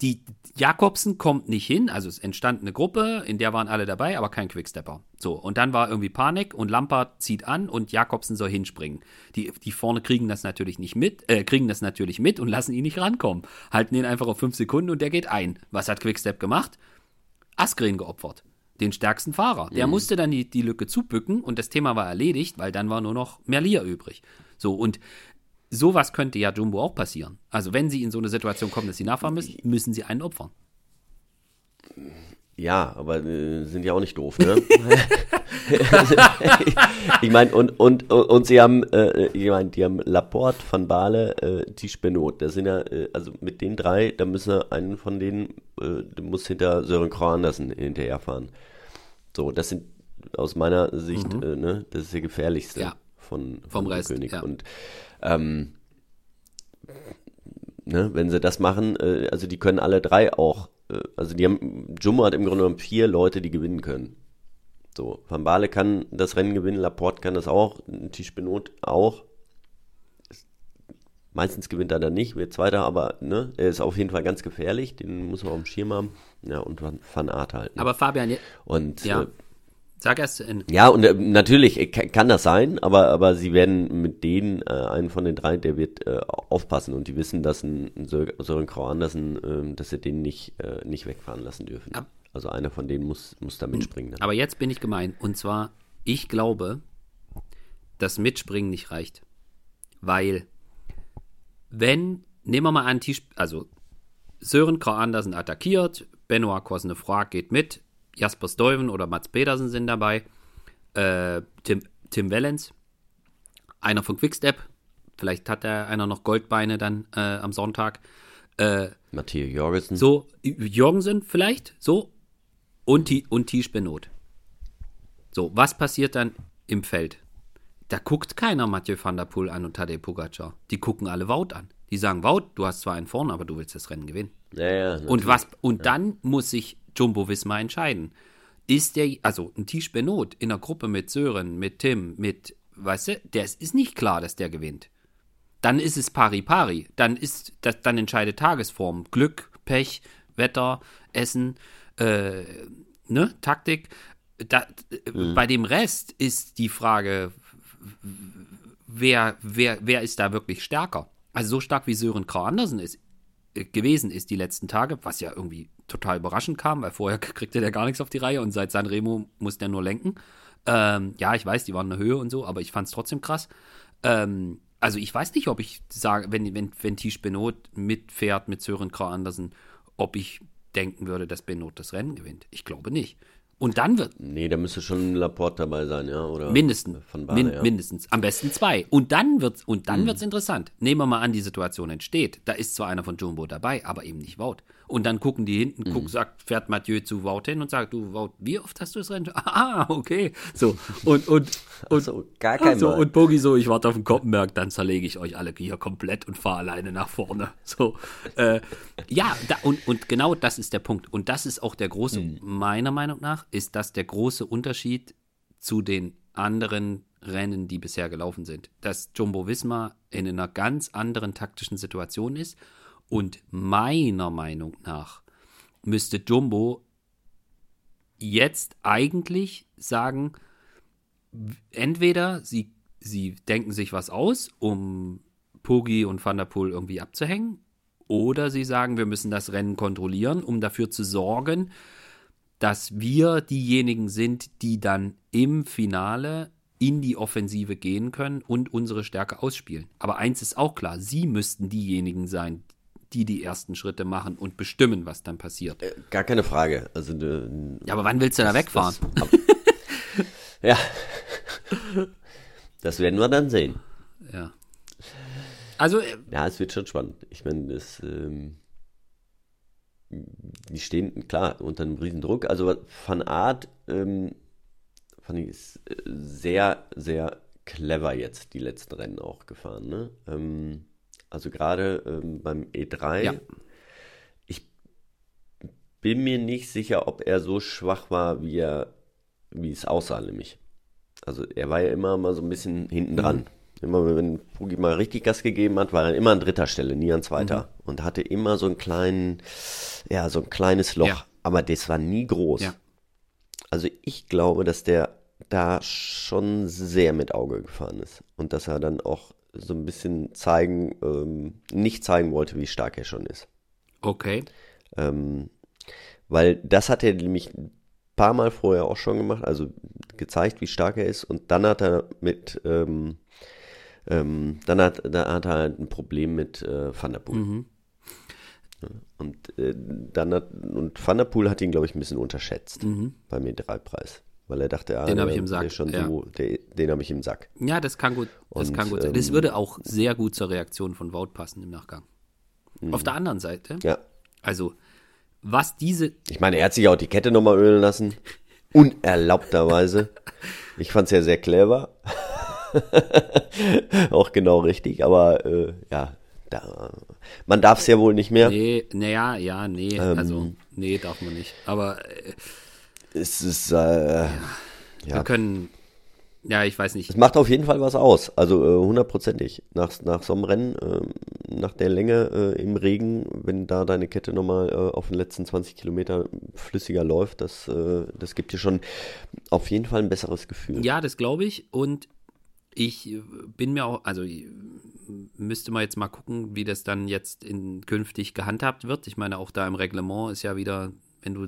die Jakobsen kommt nicht hin, also es entstand eine Gruppe, in der waren alle dabei, aber kein Quickstepper. So, und dann war irgendwie Panik und Lampard zieht an und Jakobsen soll hinspringen. Die, die vorne kriegen das natürlich nicht mit, äh, kriegen das natürlich mit und lassen ihn nicht rankommen. Halten ihn einfach auf fünf Sekunden und der geht ein. Was hat Quickstep gemacht? Askren geopfert. Den stärksten Fahrer. Der mhm. musste dann die, die Lücke zubücken und das Thema war erledigt, weil dann war nur noch Merlier übrig. So, und sowas könnte ja Jumbo auch passieren. Also wenn sie in so eine Situation kommen, dass sie nachfahren müssen, müssen sie einen opfern. Ja, aber äh, sind ja auch nicht doof, ne? ich meine, und, und, und sie haben, äh, ich meine, die haben Laporte, Van Baale, äh, Tisch Benot. Das sind ja, äh, also mit den drei, da müssen einen von denen, äh, muss hinter Sören Kroh Andersen hinterherfahren. So, das sind aus meiner Sicht, mhm. äh, ne, das ist der gefährlichste ja. von, von vom Rest. König. Ja. Und ähm, ne, wenn sie das machen, äh, also die können alle drei auch, äh, also die haben, Jumbo hat im Grunde genommen vier Leute, die gewinnen können. So, Van Baale kann das Rennen gewinnen, Laporte kann das auch, Tisch Benot auch. Meistens gewinnt er dann nicht, wird Zweiter, aber ne, er ist auf jeden Fall ganz gefährlich, den muss man auf dem Schirm haben. Ja, und Van Art halt. Ne? Aber Fabian, und ja. Äh, Sag erst zu Ende. Ja, und äh, natürlich äh, kann das sein, aber, aber sie werden mit denen, äh, einen von den drei, der wird äh, aufpassen und die wissen, dass ein, ein Sören Krau Andersen, äh, dass sie den nicht, äh, nicht wegfahren lassen dürfen. Ab also einer von denen muss, muss da mitspringen. Dann. Aber jetzt bin ich gemein. Und zwar, ich glaube, dass Mitspringen nicht reicht. Weil, wenn, nehmen wir mal an, also Sören Krau Andersen attackiert, Benoit Cosnefroy geht mit, Jasper Stuyven oder Mats Pedersen sind dabei. Äh, Tim, Tim Wellens, einer von Quickstep. Vielleicht hat er einer noch Goldbeine dann äh, am Sonntag. Äh, Matthias Jorgensen. So, Jorgensen vielleicht, so. Und, und Tisch Benot. So, was passiert dann im Feld? Da guckt keiner Mathieu van der Poel an und Tadej Pogacar. Die gucken alle Wout an. Die sagen, Wout, du hast zwar einen vorne, aber du willst das Rennen gewinnen. Ja, ja, und was, und ja. dann muss sich Jumbo Visma entscheiden. Ist der, also ein Tisch Benot in einer Gruppe mit Sören, mit Tim, mit, weißt du, der ist nicht klar, dass der gewinnt. Dann ist es pari-pari. Dann ist, das, dann entscheidet Tagesform. Glück, Pech, Wetter, Essen, äh, ne, Taktik. Da, mhm. Bei dem Rest ist die Frage, wer, wer, wer ist da wirklich stärker? Also so stark wie Sören Krau Andersen ist, gewesen ist die letzten Tage, was ja irgendwie total überraschend kam, weil vorher kriegte der gar nichts auf die Reihe und seit Sanremo musste er nur lenken. Ähm, ja, ich weiß, die waren in der Höhe und so, aber ich fand es trotzdem krass. Ähm, also ich weiß nicht, ob ich sage, wenn, wenn, wenn Tisch Benot mitfährt mit Sören Krau Andersen, ob ich denken würde, dass Benot das Rennen gewinnt. Ich glaube nicht. Und dann wird. Nee, da müsste schon Laporte dabei sein, ja? Oder mindestens. Von Bane, min, ja. Mindestens. Am besten zwei. Und dann wird's, und dann Mhm. wird's interessant. Nehmen wir mal an, die Situation entsteht. Da ist zwar einer von Jumbo dabei, aber eben nicht Wout. Und dann gucken die hinten, Mhm. guck, sagt, fährt Mathieu zu Wout hin und sagt, du, Wout, wie oft hast du das Rennen? Ah, okay. So. Und, und, und, so, gar kein so, Mal. und Bogi so, ich warte auf den Koppenberg, dann zerlege ich euch alle hier komplett und fahre alleine nach vorne. So, äh, ja, da, und, und genau das ist der Punkt. Und das ist auch der große, Mhm. meiner Meinung nach, ist das der große Unterschied zu den anderen Rennen, die bisher gelaufen sind. Dass Jumbo Visma in einer ganz anderen taktischen Situation ist. Und meiner Meinung nach müsste Jumbo jetzt eigentlich sagen, entweder sie, sie denken sich was aus, um Pogi und Van der Poel irgendwie abzuhängen, oder sie sagen, wir müssen das Rennen kontrollieren, um dafür zu sorgen, dass wir diejenigen sind, die dann im Finale in die Offensive gehen können und unsere Stärke ausspielen. Aber eins ist auch klar, sie müssten diejenigen sein, die die ersten Schritte machen und bestimmen, was dann passiert. Gar keine Frage. Also, äh, Ja, aber wann willst du da wegfahren? Das, ja. Das werden wir dann sehen. ja. Also, äh, Ja, es wird schon spannend. Ich meine, das, ähm, die stehen, klar, unter einem riesen Druck. Also Van Art ähm, fand ich ist äh, sehr, sehr clever jetzt die letzten Rennen auch gefahren. Ne? Ähm, also gerade ähm, beim E3, Ja. ich bin mir nicht sicher, ob er so schwach war, wie er, wie es aussah, nämlich. Also er war ja immer mal so ein bisschen hinten dran. Immer wenn Pugi mal richtig Gas gegeben hat, war er immer an dritter Stelle, nie an zweiter. Und hatte immer so einen kleinen, ja, so ein kleines Loch. Ja. Aber das war nie groß. Ja. Also ich glaube, dass der da schon sehr mit Auge gefahren ist. Und dass er dann auch so ein bisschen zeigen, ähm, nicht zeigen wollte, wie stark er schon ist. okay. Ähm, weil das hat er nämlich ein paar Mal vorher auch schon gemacht, also gezeigt, wie stark er ist. Und dann hat er mit, ähm, ähm, dann hat, da hat er halt ein Problem mit äh, Van der Poel. Mhm. Und äh, dann hat, und Van der Poel hat ihn, glaube ich, ein bisschen unterschätzt beim E3-Preis. Weil er dachte, ah, Mhm. Den hab ich im Sack, Der ja. so, der, den habe ich im Sack. Ja, das kann gut, das Und, kann gut sein. Das ähm, würde auch sehr gut zur Reaktion von Wout passen im Nachgang. Auf der anderen Seite, Ja. also was diese, Ich meine, er hat sich auch die Kette nochmal ölen lassen. Unerlaubterweise. Ich fand es ja sehr clever. auch genau richtig, aber äh, ja, da, man darf es ja wohl nicht mehr. nee, naja, ja, nee, Ähm. also, nee, darf man nicht. Aber äh, Es ist, äh, wir können, ja, ich weiß nicht. es macht auf jeden Fall was aus. Also äh, hundertprozentig. Nach, nach so einem Rennen, ähm, nach der Länge äh, im Regen, wenn da deine Kette nochmal äh, auf den letzten 20 Kilometer flüssiger läuft, das, äh, das gibt dir schon auf jeden Fall ein besseres Gefühl. Ja, das glaube ich. Und ich äh, bin mir auch, also äh, müsste man jetzt mal gucken, wie das dann jetzt in, künftig gehandhabt wird. Ich meine, auch da im Reglement ist ja wieder, wenn du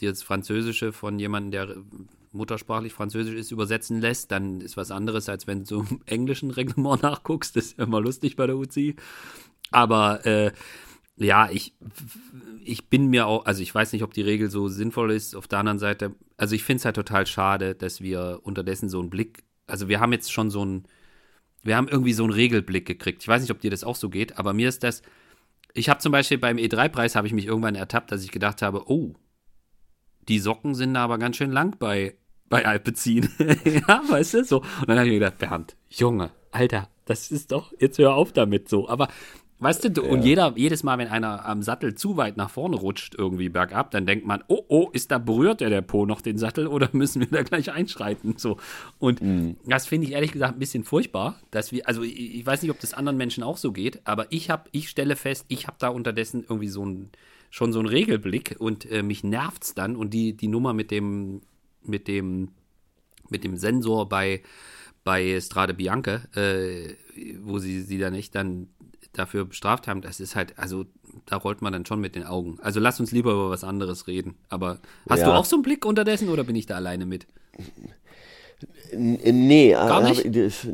das Französische von jemandem, der muttersprachlich Französisch ist, übersetzen lässt, dann ist was anderes, als wenn du im englischen Reglement nachguckst. Das ist immer lustig bei der UCI. Aber äh, ja, ich, ich bin mir auch, also ich weiß nicht, ob die Regel so sinnvoll ist. Auf der anderen Seite, also ich finde es halt total schade, dass wir unterdessen so einen Blick, also wir haben jetzt schon so einen, wir haben irgendwie so einen Regelblick gekriegt. Ich weiß nicht, ob dir das auch so geht, aber mir ist das, ich habe zum Beispiel beim E3-Preis habe ich mich irgendwann ertappt, dass ich gedacht habe, oh, die Socken sind da aber ganz schön lang bei, bei Alpecin. ja, weißt du, so. Und dann habe ich mir gedacht, Bernd, Junge, Alter, das ist doch, jetzt hör auf damit so. Aber weißt du, du und jeder, jedes Mal, wenn einer am Sattel zu weit nach vorne rutscht, irgendwie bergab, dann denkt man, oh, oh, ist da berührt der, der Po noch den Sattel oder müssen wir da gleich einschreiten? So. Und das finde ich ehrlich gesagt ein bisschen furchtbar, dass wir, also ich, ich weiß nicht, ob das anderen Menschen auch so geht, aber ich habe, ich stelle fest, ich habe da unterdessen irgendwie so ein, schon so einen Regelblick und äh, mich nervt's dann und die, die Nummer mit dem, mit dem, mit dem Sensor bei, bei Strade Bianca, äh, wo sie sie dann echt dann dafür bestraft haben, das ist halt, also da rollt man dann schon mit den Augen. Also lass uns lieber über was anderes reden. Aber hast Ja. du auch so einen Blick unterdessen oder bin ich da alleine mit? Nee, Gar hab-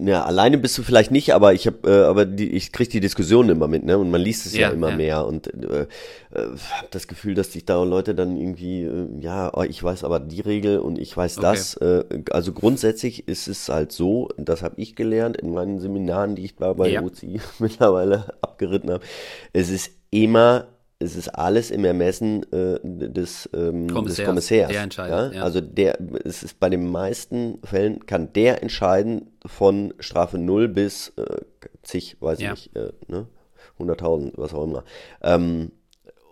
ja, alleine bist du vielleicht nicht, aber ich habe, äh, aber die, ich krieg die Diskussionen immer mit, ne? Und man liest es ja, Ja, immer ja. mehr und äh, äh, habe das Gefühl, dass sich da Leute dann irgendwie, äh, ja, oh, ich weiß aber die Regel und ich weiß Okay. das. Äh, also grundsätzlich ist es halt so, das habe ich gelernt in meinen Seminaren, die ich bei, bei Ja. UCI mittlerweile abgeritten habe. Es ist immer es ist alles im Ermessen äh, des, ähm, des Kommissärs, Kommissärs. der entscheidet, ja. Also der, es ist bei den meisten Fällen kann der entscheiden von Strafe 0 bis äh, zig, weiß ich Ja. nicht, äh, ne? 100.000, was auch immer. Ähm,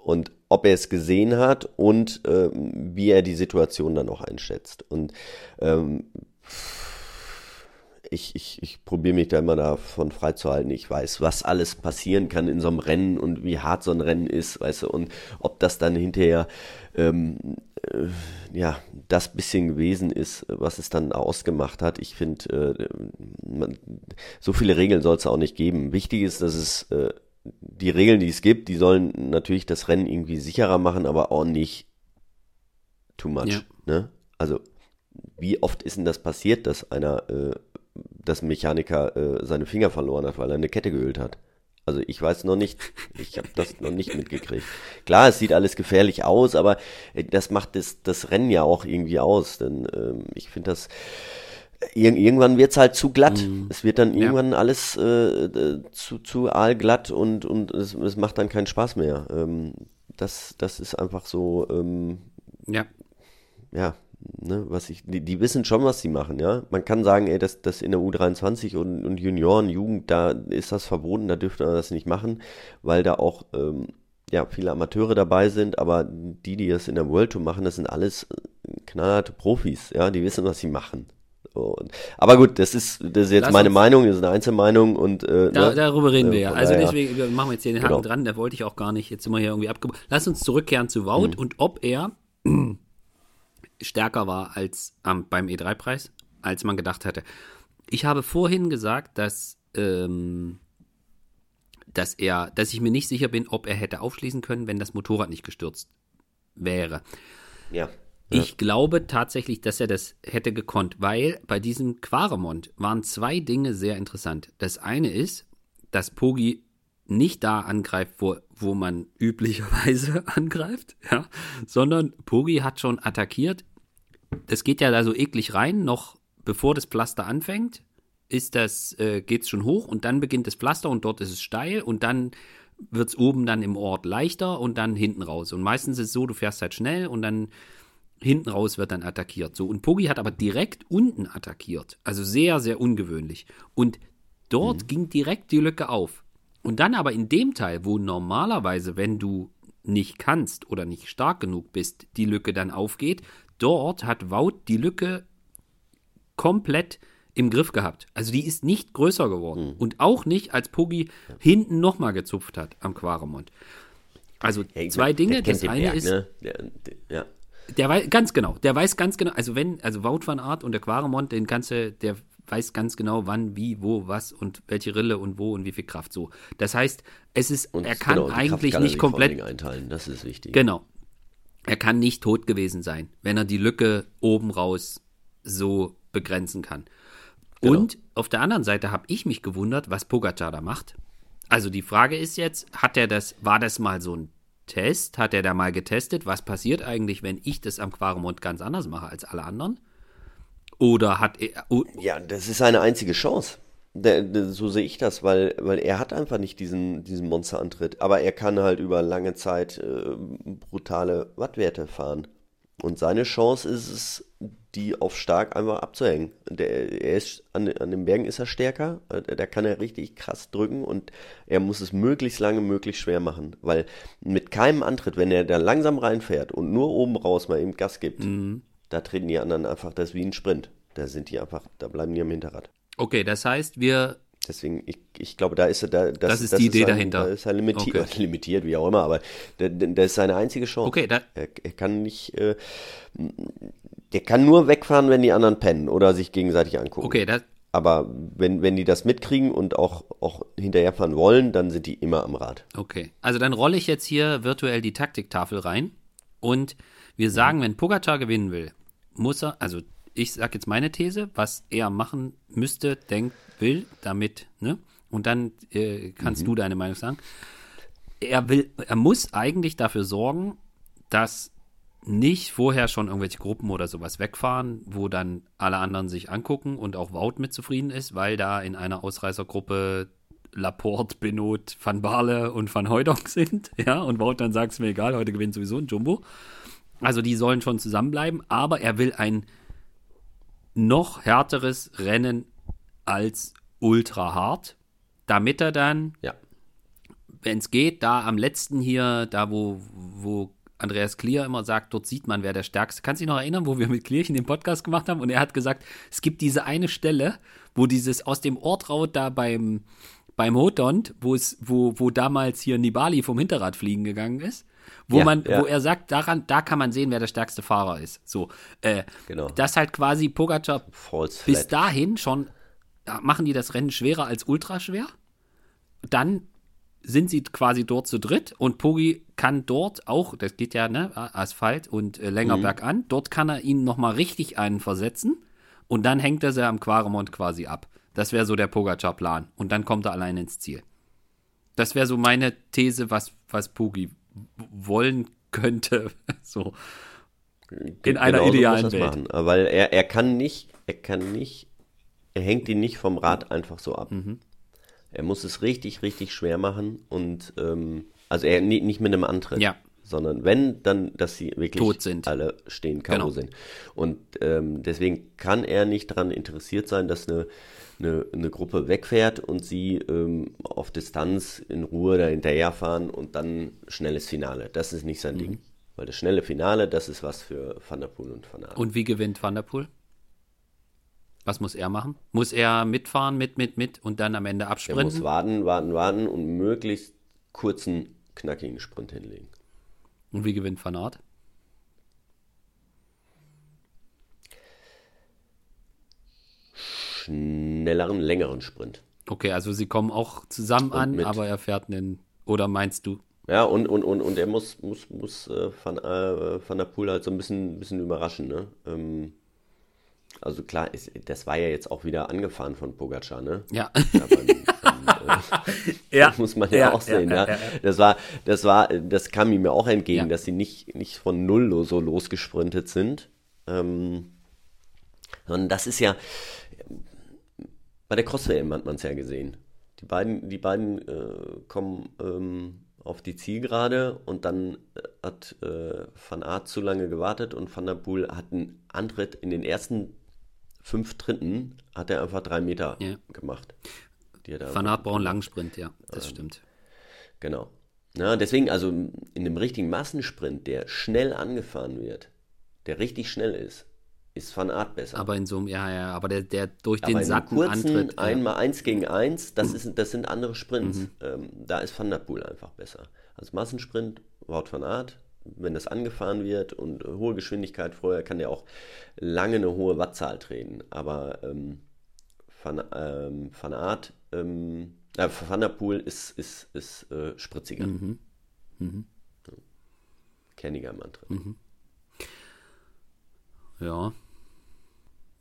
und ob er es gesehen hat und ähm, wie er die Situation dann auch einschätzt. Und ähm, ich, ich, ich probiere mich da immer davon freizuhalten. Ich weiß, was alles passieren kann in so einem Rennen und wie hart so ein Rennen ist, weißt du, und ob das dann hinterher ähm, äh, ja das bisschen gewesen ist, was es dann ausgemacht hat. Ich finde, äh, so viele Regeln soll es auch nicht geben. Wichtig ist, dass es äh, die Regeln, die es gibt, die sollen natürlich das Rennen irgendwie sicherer machen, aber auch nicht too much. Ja. Ne? Also wie oft ist denn das passiert, dass einer, äh, dass ein Mechaniker äh, seine Finger verloren hat, weil er eine Kette geölt hat? Also ich weiß noch nicht, ich habe das noch nicht mitgekriegt. Klar, es sieht alles gefährlich aus, aber äh, das macht das, das Rennen ja auch irgendwie aus. Denn ähm, ich finde das, ir irgendwann wird's halt zu glatt. Es wird dann Ja. irgendwann alles äh, äh, zu, zu aalglatt und, und es, es macht dann keinen Spaß mehr. Ähm, das, das ist einfach so, ähm, Ja. ja, ne, was ich, die, die wissen schon, was sie machen, ja. Man kann sagen, ey, das, das in der U23 und, und Junioren, Jugend, da ist das verboten, da dürfte man das nicht machen, weil da auch, ähm, ja, viele Amateure dabei sind, aber die, die das in der World Tour machen, das sind alles äh, knallharte Profis, ja, die wissen, was sie machen. So, aber gut, das ist, das ist jetzt Lass meine Meinung, das ist eine Einzelmeinung und äh, Da, ne? darüber reden Äh, wir ja. von Also deswegen wir machen wir jetzt hier den Haken Genau. dran, da wollte ich auch gar nicht. Jetzt sind wir hier irgendwie abge... Lass uns zurückkehren zu Wout Mhm. und ob er stärker war als am, beim E3-Preis, als man gedacht hatte. Ich habe vorhin gesagt, dass, ähm, dass er, dass ich mir nicht sicher bin, ob er hätte aufschließen können, wenn das Motorrad nicht gestürzt wäre. ja. Ich glaube tatsächlich, dass er das hätte gekonnt, weil bei diesem Quaremont waren zwei Dinge sehr interessant. Das eine ist, dass Pogi nicht da angreift, wo, wo man üblicherweise angreift, ja, sondern Pogi hat schon attackiert. Das geht ja da so eklig rein, noch bevor das Pflaster anfängt, ist das, äh, geht's schon hoch und dann beginnt das Pflaster und dort ist es steil und dann wird's oben dann im Ort leichter und dann hinten raus. Und meistens ist es so, du fährst halt schnell und dann hinten raus wird dann attackiert. So, und Pogi hat aber direkt unten attackiert. Also sehr, sehr ungewöhnlich. Und dort ging direkt die Lücke auf. Und dann aber in dem Teil, wo normalerweise, wenn du nicht kannst oder nicht stark genug bist, die Lücke dann aufgeht, dort hat Wout die Lücke komplett im Griff gehabt. Also die ist nicht größer geworden. Und auch nicht, als Pogi hinten nochmal gezupft hat am Quaremont. Also Hey, zwei Dinge. Das eine Berg, ist, ne? der, der, ja. der weiß ganz genau, der weiß ganz genau, also wenn, also Wout van Aert und der Quaremont, den ganze, der weiß ganz genau, wann, wie, wo, was und welche Rille und wo und wie viel Kraft so. Das heißt, es ist, Und er kann genau, eigentlich nicht komplett, einteilen, das ist wichtig. genau, er kann nicht tot gewesen sein, wenn er die Lücke oben raus so begrenzen kann. Genau. Und auf der anderen Seite habe ich mich gewundert, was Pogacar da macht. Also die Frage ist jetzt, hat er das, war das mal so ein Test? Hat er da mal getestet? Was passiert eigentlich, wenn ich das am Quaremont ganz anders mache als alle anderen? Oder hat er, oh, Ja, das ist seine einzige Chance. Der, der, so sehe ich das, weil, weil er hat einfach nicht diesen, diesen Monsterantritt. Aber er kann halt über lange Zeit äh, brutale Wattwerte fahren. Und seine Chance ist es, die auf stark einfach abzuhängen. Der, er ist, an, an den Bergen ist er stärker, äh, da kann er richtig krass drücken und er muss es möglichst lange, möglichst schwer machen. Weil mit keinem Antritt, wenn er da langsam reinfährt und nur oben raus mal eben Gas gibt, da treten die anderen einfach, das ist wie ein Sprint. Da sind die einfach, da bleiben die am Hinterrad. Okay, das heißt, wir, Deswegen, ich, ich glaube, da ist er, da, das, Das ist die Idee sein, dahinter. Da ist er limitiert, Okay. limitiert, wie auch immer, aber da- da- das ist seine einzige Chance. okay, da, Er, er kann nicht, äh, der kann nur wegfahren, wenn die anderen pennen oder sich gegenseitig angucken. okay, da, Aber wenn, wenn die das mitkriegen und auch, auch hinterherfahren wollen, dann sind die immer am Rad. okay. Also dann rolle ich jetzt hier virtuell die Taktiktafel rein und wir sagen, wenn Pogacar gewinnen will, muss er, also ich sage jetzt meine These, was er machen müsste, denkt, will, damit, ne? Und dann äh, kannst du deine Meinung sagen. Er will, er muss eigentlich dafür sorgen, dass nicht vorher schon irgendwelche Gruppen oder sowas wegfahren, wo dann alle anderen sich angucken und auch Wout mit zufrieden ist, weil da in einer Ausreißergruppe Laporte, Benot, Van Baarle und Van Hooydonk sind, ja, und Wout dann sagt es mir egal, heute gewinnt sowieso ein Jumbo. Also die sollen schon zusammenbleiben, aber er will ein noch härteres Rennen als ultra hart, damit er dann, Ja. wenn es geht, da am letzten hier, da wo, wo Andreas Klier immer sagt, dort sieht man, wer der Stärkste. Kannst du dich noch erinnern, wo wir mit Klierchen den Podcast gemacht haben? Und er hat gesagt, es gibt diese eine Stelle, wo dieses aus dem Ortraut da beim, beim Hotond, wo es, wo, wo damals hier Nibali vom Hinterrad fliegen gegangen ist, wo Ja, man, ja. wo er sagt, daran, da kann man sehen, wer der stärkste Fahrer ist. So, äh, Genau. das halt quasi Pogacar False bis flat. dahin schon machen die das Rennen schwerer als ultraschwer. Dann sind sie quasi dort zu dritt und Pogi kann dort auch, das geht ja, ne, Asphalt und äh, länger Mhm. bergan, dort kann er ihn nochmal richtig einen versetzen und dann hängt er sie am Quaremont quasi ab. Das wäre so der Pogacar-Plan und dann kommt er allein ins Ziel. Das wäre so meine These, was, was Pogi wollen könnte. so. In einer Genau so idealen er's Welt. Machen. Weil er, er kann nicht, er kann nicht, er hängt ihn nicht vom Rad einfach so ab. Mhm. Er muss es richtig, richtig schwer machen und ähm, also er nicht mit einem Antritt. Ja. Sondern wenn, dann, dass sie wirklich Tot sind. alle stehen, K.O. Genau. sind. Und ähm, deswegen kann er nicht daran interessiert sein, dass eine, eine, eine Gruppe wegfährt und sie ähm, auf Distanz in Ruhe da hinterherfahren und dann schnelles Finale. Das ist nicht sein Mhm. Ding. Weil das schnelle Finale, das ist was für Van der Poel und Van Aert. Und wie gewinnt Van der Poel? Was muss er machen? Muss er mitfahren, mit, mit, mit und dann am Ende Er muss absprinten? warten, warten, warten und möglichst kurzen, knackigen Sprint hinlegen. Und wie gewinnt Van Aert? Schnelleren, längeren Sprint. Okay, also sie kommen auch zusammen an, mit- aber er fährt einen. Oder meinst du? Ja, und, und, und, und er muss, muss, muss äh, Van, äh, Van der Poel halt so ein bisschen, bisschen überraschen. Ne? Ähm, also klar, ist, das war ja jetzt auch wieder angefahren von Pogacar, ne? Ja. Ja, beim, beim, äh, Ja. muss man ja, Ja, auch sehen, ja. Das war, das war, das kam ihm ja auch entgegen, dass sie nicht, nicht von null so losgesprintet sind. Ähm, sondern das ist ja, bei der Cross-WM hat man es ja gesehen. Die beiden, die beiden äh, kommen ähm, auf die Zielgerade und dann äh, hat äh, Van Aert zu lange gewartet und Van der Poel hat einen Antritt in den ersten fünf Dritten hat er einfach drei Meter Ja. gemacht. Van Aert braucht einen langen Sprint, ja, das Ähm, stimmt. Genau. Ja, deswegen, also in einem richtigen Massensprint, der schnell angefahren wird, der richtig schnell ist, ist Van Aert besser. Aber in so einem, ja, ja, aber der, der durch Aber den Sacken kurzen antritt. ja. einmal eins gegen eins, das, ist, das sind andere Sprints. Mhm. Ähm, da ist Van der Poel einfach besser. Als Massensprint, Wout van Aert, wenn das angefahren wird und hohe Geschwindigkeit vorher, kann der auch lange eine hohe Wattzahl treten. Aber ähm, Van, ähm, van Aert, ähm, äh, Van der Poel ist, ist, ist äh, spritziger. Mhm. Kenniger im Antritt. Ja.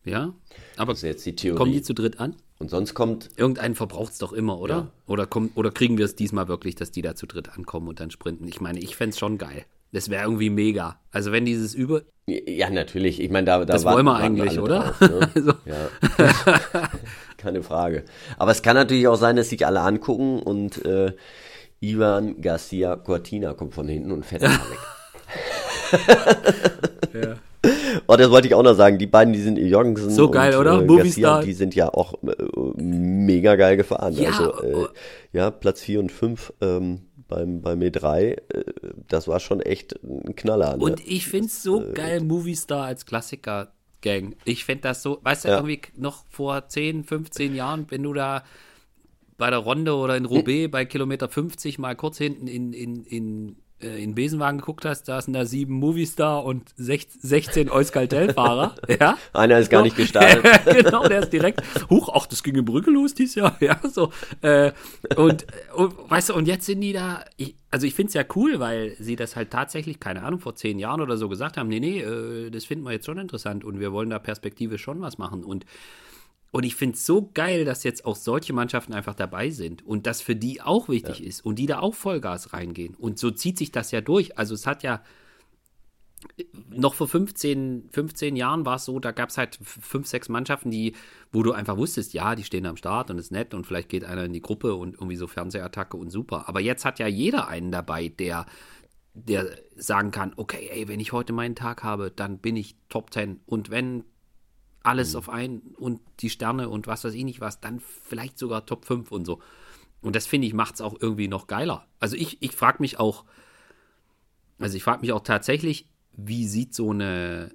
Ja. Aber Das ist jetzt die Theorie. kommen die zu dritt an? und sonst kommt, Irgendeinen verbraucht es doch immer, oder? Ja. Oder, kommt, oder kriegen wir es diesmal wirklich, dass die da zu dritt ankommen und dann sprinten? Ich meine, ich fände es schon geil. Das wäre irgendwie mega. Also wenn dieses Über... ja natürlich, ich meine, da, da Das warten- wollen wir eigentlich, oder? Drauf, ne? Also- Ja. Keine Frage. Aber es kann natürlich auch sein, dass sich alle angucken und äh, Ivan Garcia Cortina kommt von hinten und fährt einfach weg. Ja. Oh, das wollte ich auch noch sagen. Die beiden, die sind Jorgensen So geil, und, oder? Äh, Movistar. Die sind ja auch äh, mega geil gefahren. Ja, also, äh, oh. ja, Platz 4 und 5 ähm, beim, beim E3, äh, das war schon echt ein Knaller. Ne? Und ich finde es so geil, Movistar als Klassiker-Gang. Ich finde das so, weißt du, Ja. irgendwie noch vor 10, 15 Jahren, wenn du da bei der Ronde oder in Roubaix bei Kilometer 50 mal kurz hinten in, in, in äh, in Besenwagen geguckt hast, da sind da sieben Movistar und 16 Euskaltel-Fahrer. ja? Einer ist gar so. nicht gestartet. genau, der ist direkt, huch, ach, das ging in Brücke los dieses Jahr. Ja, so. Äh, und, und, weißt du, und jetzt sind die da, ich, also ich finde es ja cool, weil sie das halt tatsächlich, keine Ahnung, vor zehn Jahren oder so gesagt haben, nee, nee, äh, das finden wir jetzt schon interessant und wir wollen da perspektivisch schon was machen. Und und ich finde es so geil, dass jetzt auch solche Mannschaften einfach dabei sind und das für die auch wichtig ja. ist und die da auch Vollgas reingehen. Und so zieht sich das ja durch. Also es hat ja noch vor 15, 15 Jahren war es so, da gab es halt fünf, sechs Mannschaften, die, wo du einfach wusstest, ja, die stehen am Start und ist nett und vielleicht geht einer in die Gruppe und irgendwie so Fernsehattacke und super. Aber jetzt hat ja jeder einen dabei, der, der sagen kann, okay, ey, wenn ich heute meinen Tag habe, dann bin ich Top 10. Und wenn alles mhm. auf ein und die Sterne und was weiß ich nicht was, dann vielleicht sogar Top 5 und so. Und das finde ich, macht es auch irgendwie noch geiler. Also ich, ich frage mich auch, also ich frage mich auch tatsächlich, wie sieht so eine,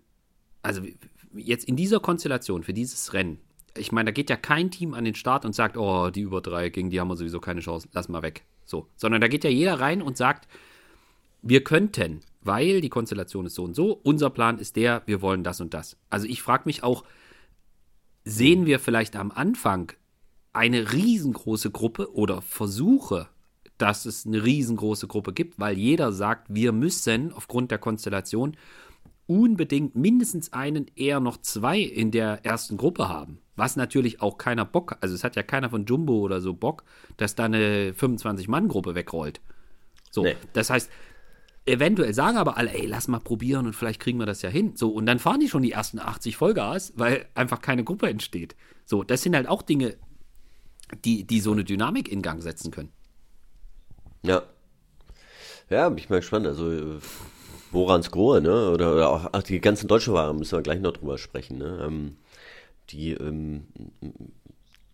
also jetzt in dieser Konstellation für dieses Rennen, ich meine, da geht ja kein Team an den Start und sagt, oh, die über drei, gegen die haben wir sowieso keine Chance, lass mal weg. So, sondern da geht ja jeder rein und sagt, wir könnten weil die Konstellation ist so und so. Unser Plan ist der, wir wollen das und das. Also ich frage mich auch, sehen wir vielleicht am Anfang eine riesengroße Gruppe oder Versuche, dass es eine riesengroße Gruppe gibt, weil jeder sagt, wir müssen aufgrund der Konstellation unbedingt mindestens einen, eher noch zwei in der ersten Gruppe haben. Was natürlich auch keiner Bock, also es hat ja keiner von Jumbo oder so Bock, dass da eine 25-Mann-Gruppe wegrollt. So, nee. das heißt, Eventuell sagen aber alle, ey, lass mal probieren und vielleicht kriegen wir das ja hin. So, und dann fahren die schon die ersten 80 Vollgas, weil einfach keine Gruppe entsteht. So, das sind halt auch Dinge, die, die so eine Dynamik in Gang setzen können. Ja. Ja, bin ich mal gespannt. Also, Borans Grohe, ne? Oder, oder auch ach, die ganzen deutschen Waren müssen wir gleich noch drüber sprechen, ne? Ähm, die, ähm,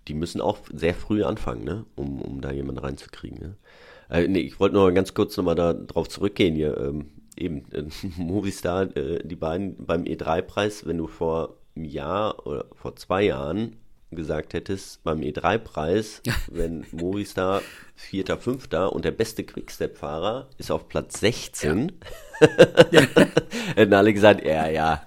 die müssen auch sehr früh anfangen, ne? Um, um da jemanden reinzukriegen, ne? Äh, nee, ich wollte nur ganz kurz nochmal darauf zurückgehen hier. Ähm, eben, äh, Movistar, äh, die beiden beim E3-Preis, wenn du vor einem Jahr oder vor zwei Jahren gesagt hättest, beim E3-Preis, wenn Movistar Vierter, Fünfter und der beste Quickstep-Fahrer ist auf Platz 16, ja. hätten alle gesagt, ja, ja.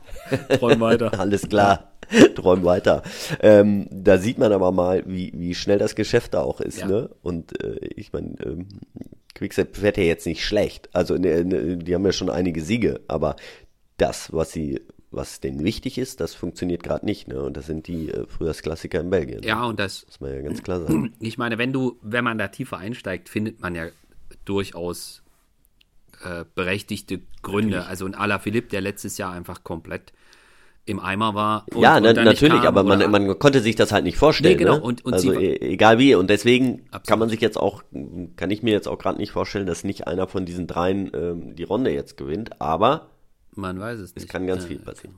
Träum weiter. Alles klar. Träum weiter. Ähm, da sieht man aber mal, wie, wie schnell das Geschäft da auch ist. Ja. Ne? Und äh, ich meine, ähm, Quickstep fährt ja jetzt nicht schlecht. Also ne, ne, die haben ja schon einige Siege, aber das, was sie was denen wichtig ist, das funktioniert gerade nicht. Ne? Und das sind die äh, Frühjahrsklassiker in Belgien. Ja, und das muss man ja ganz klar sagen. Ich meine, wenn du, wenn man da tiefer einsteigt, findet man ja durchaus äh, berechtigte Gründe. Natürlich. Also ein Alaphilippe, der letztes Jahr einfach komplett im Eimer war. Und, ja, na, natürlich, kam, aber man, man konnte sich das halt nicht vorstellen. Nee, genau. Ne? Und, und also e, egal wie. Und deswegen absolut. kann man sich jetzt auch, kann ich mir jetzt auch gerade nicht vorstellen, dass nicht einer von diesen dreien ähm, die Runde jetzt gewinnt. Aber man weiß es nicht. Es kann ganz ja, viel passieren.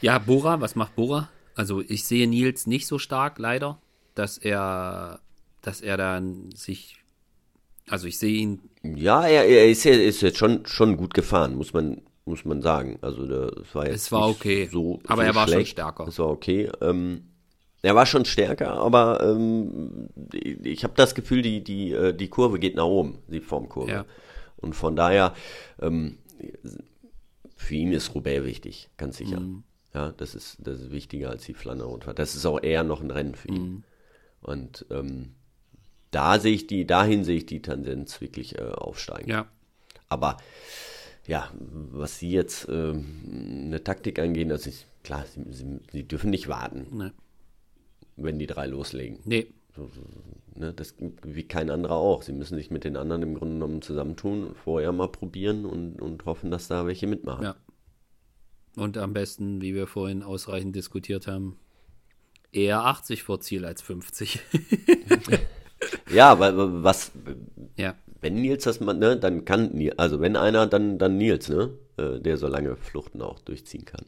Ja, Bora, was macht Bora? Also ich sehe Nils nicht so stark, leider, dass er, dass er dann sich also ich sehe ihn. Ja, er, er ist, er ist jetzt schon, schon gut gefahren, muss man, muss man sagen. Also das war jetzt es war okay, so, aber so er war schlecht. schon stärker. Es war okay. Ähm, er war schon stärker, aber ähm, ich habe das Gefühl, die, die, äh, die Kurve geht nach oben, die Formkurve. Ja. Und von daher, ähm, für ihn ist Roubaix wichtig, ganz sicher. Mhm. Ja, das ist, das ist wichtiger als die Flandern-Rundfahrt. Das ist auch eher noch ein Rennen für ihn. Mhm. Und ähm, da sehe ich die, dahin sehe ich die Tendenz wirklich äh, aufsteigen. Ja. Aber ja, was sie jetzt äh, eine Taktik angehen, das ist klar, sie, sie, sie dürfen nicht warten, nee. wenn die drei loslegen. Nee. So, so, ne, das wie kein anderer auch. Sie müssen sich mit den anderen im Grunde genommen zusammentun und vorher mal probieren und, und hoffen, dass da welche mitmachen. Ja. Und am besten, wie wir vorhin ausreichend diskutiert haben, eher 80 vor Ziel als 50. ja, weil was, ja wenn Nils das mal, ne, dann kann Nils, also wenn einer, dann, dann Nils, ne, äh, der so lange Fluchten auch durchziehen kann.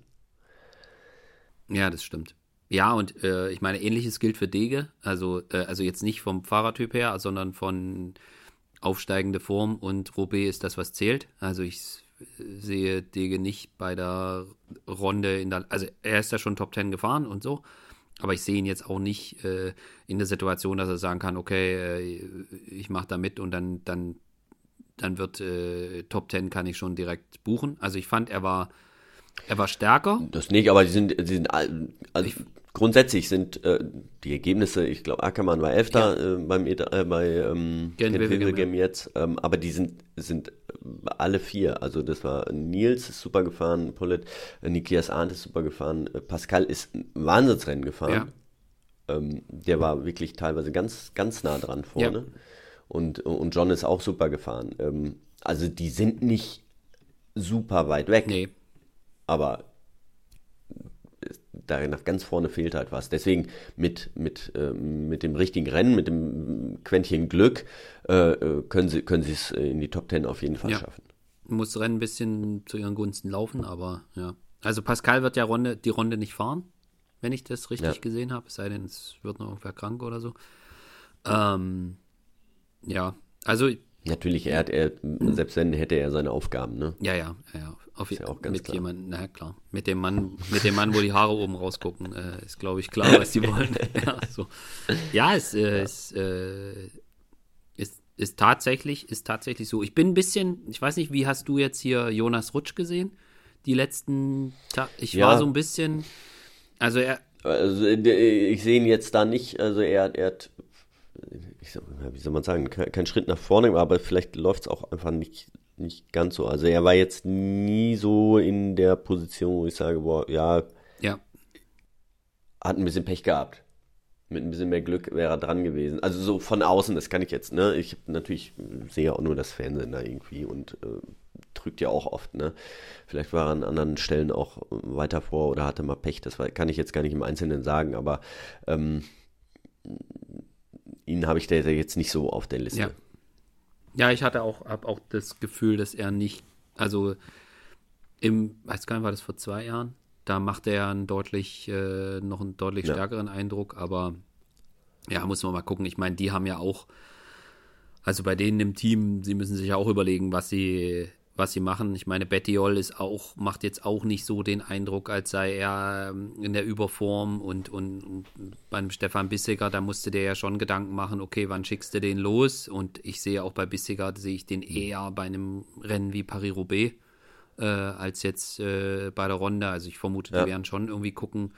Ja, das stimmt. Ja, und äh, ich meine, ähnliches gilt für Dege. Also, äh, also jetzt nicht vom Fahrertyp her, sondern von aufsteigende Form und Roubaix ist das, was zählt. Also ich sehe Dege nicht bei der Runde in der, also er ist ja schon Top Ten gefahren und so, aber ich sehe ihn jetzt auch nicht äh, in der Situation, dass er sagen kann, okay, äh, ich mache da mit und dann, dann dann wird äh, Top 10 kann ich schon direkt buchen. Also ich fand, er war, er war stärker. Das nicht, aber die sind, die sind also grundsätzlich sind äh, die Ergebnisse, ich glaube, Ackermann war Elfter äh, beim, Eta- äh, bei ähm, Wevelgem, jetzt, ähm, aber die sind, sind alle vier. Also das war Nils ist super gefahren, Pollet, äh, Nikias Arndt ist super gefahren, äh, Pascal ist ein Wahnsinnsrennen gefahren. Ja. Ähm, der war wirklich teilweise ganz, ganz nah dran vorne. Und, und John ist auch super gefahren. Ähm, also die sind nicht super weit weg, Nee, aber da nach ganz vorne fehlt halt was. Deswegen mit, mit, ähm, mit dem richtigen Rennen, mit dem Quäntchen Glück, äh, äh, können sie können es äh, in die Top Ten auf jeden Fall Ja. schaffen. muss Rennen ein bisschen zu ihren Gunsten laufen, aber ja. Also Pascal wird ja Runde, die Runde nicht fahren, wenn ich das richtig Ja. gesehen habe, es sei denn, es wird noch irgendwer krank oder so. Ähm, ja, also Natürlich, er hat, er, selbst wenn hätte er seine Aufgaben, ne? Ja, ja, ja, ja. Auf, ja auch ganz mit klar. jemandem, na klar. Mit dem Mann, mit dem Mann, wo die Haare oben rausgucken, äh, ist, glaube ich, klar, was die wollen. ja, so. ja, es äh, Ist, äh, ist, ist tatsächlich, ist tatsächlich so. Ich bin ein bisschen, ich weiß nicht, wie hast du jetzt hier Jonas Rutsch gesehen? Die letzten Tage. Ich Ja. war so ein bisschen, also er, Also äh, ich sehe ihn jetzt da nicht, also er, er hat, sag, wie soll man sagen, kein, kein Schritt nach vorne, aber vielleicht läuft es auch einfach nicht, nicht ganz so. Also er war jetzt nie so in der Position, wo ich sage, boah, ja, ja, hat ein bisschen Pech gehabt. Mit ein bisschen mehr Glück wäre er dran gewesen. Also so von außen, das kann ich jetzt, ne? Ich natürlich sehe auch nur das Fernsehen da irgendwie und äh, trügt ja auch oft, ne? Vielleicht war er an anderen Stellen auch weiter vor oder hatte mal Pech, das kann ich jetzt gar nicht im Einzelnen sagen, aber ähm, ihn habe ich da jetzt nicht so auf der Liste. Ja. Ja, ich hatte auch, hab auch das Gefühl, dass er nicht, also im, weiß gar nicht, war das vor zwei Jahren? Da macht er einen deutlich, äh, noch einen deutlich Ja. stärkeren Eindruck, aber ja, muss man mal gucken. Ich meine, die haben ja auch, also bei denen im Team, sie müssen sich ja auch überlegen, was sie, was sie machen. Ich meine, Bettiol ist auch, macht jetzt auch nicht so den Eindruck, als sei er ähm, in der Überform und, und, und beim Stefan Bissiger, da musste der ja schon Gedanken machen, okay, wann schickst du den los? Und ich sehe auch bei Bissiger, sehe ich den eher bei einem Rennen wie Paris-Roubaix äh, als jetzt äh, bei der Ronde. Also ich vermute, Ja. die werden schon irgendwie gucken,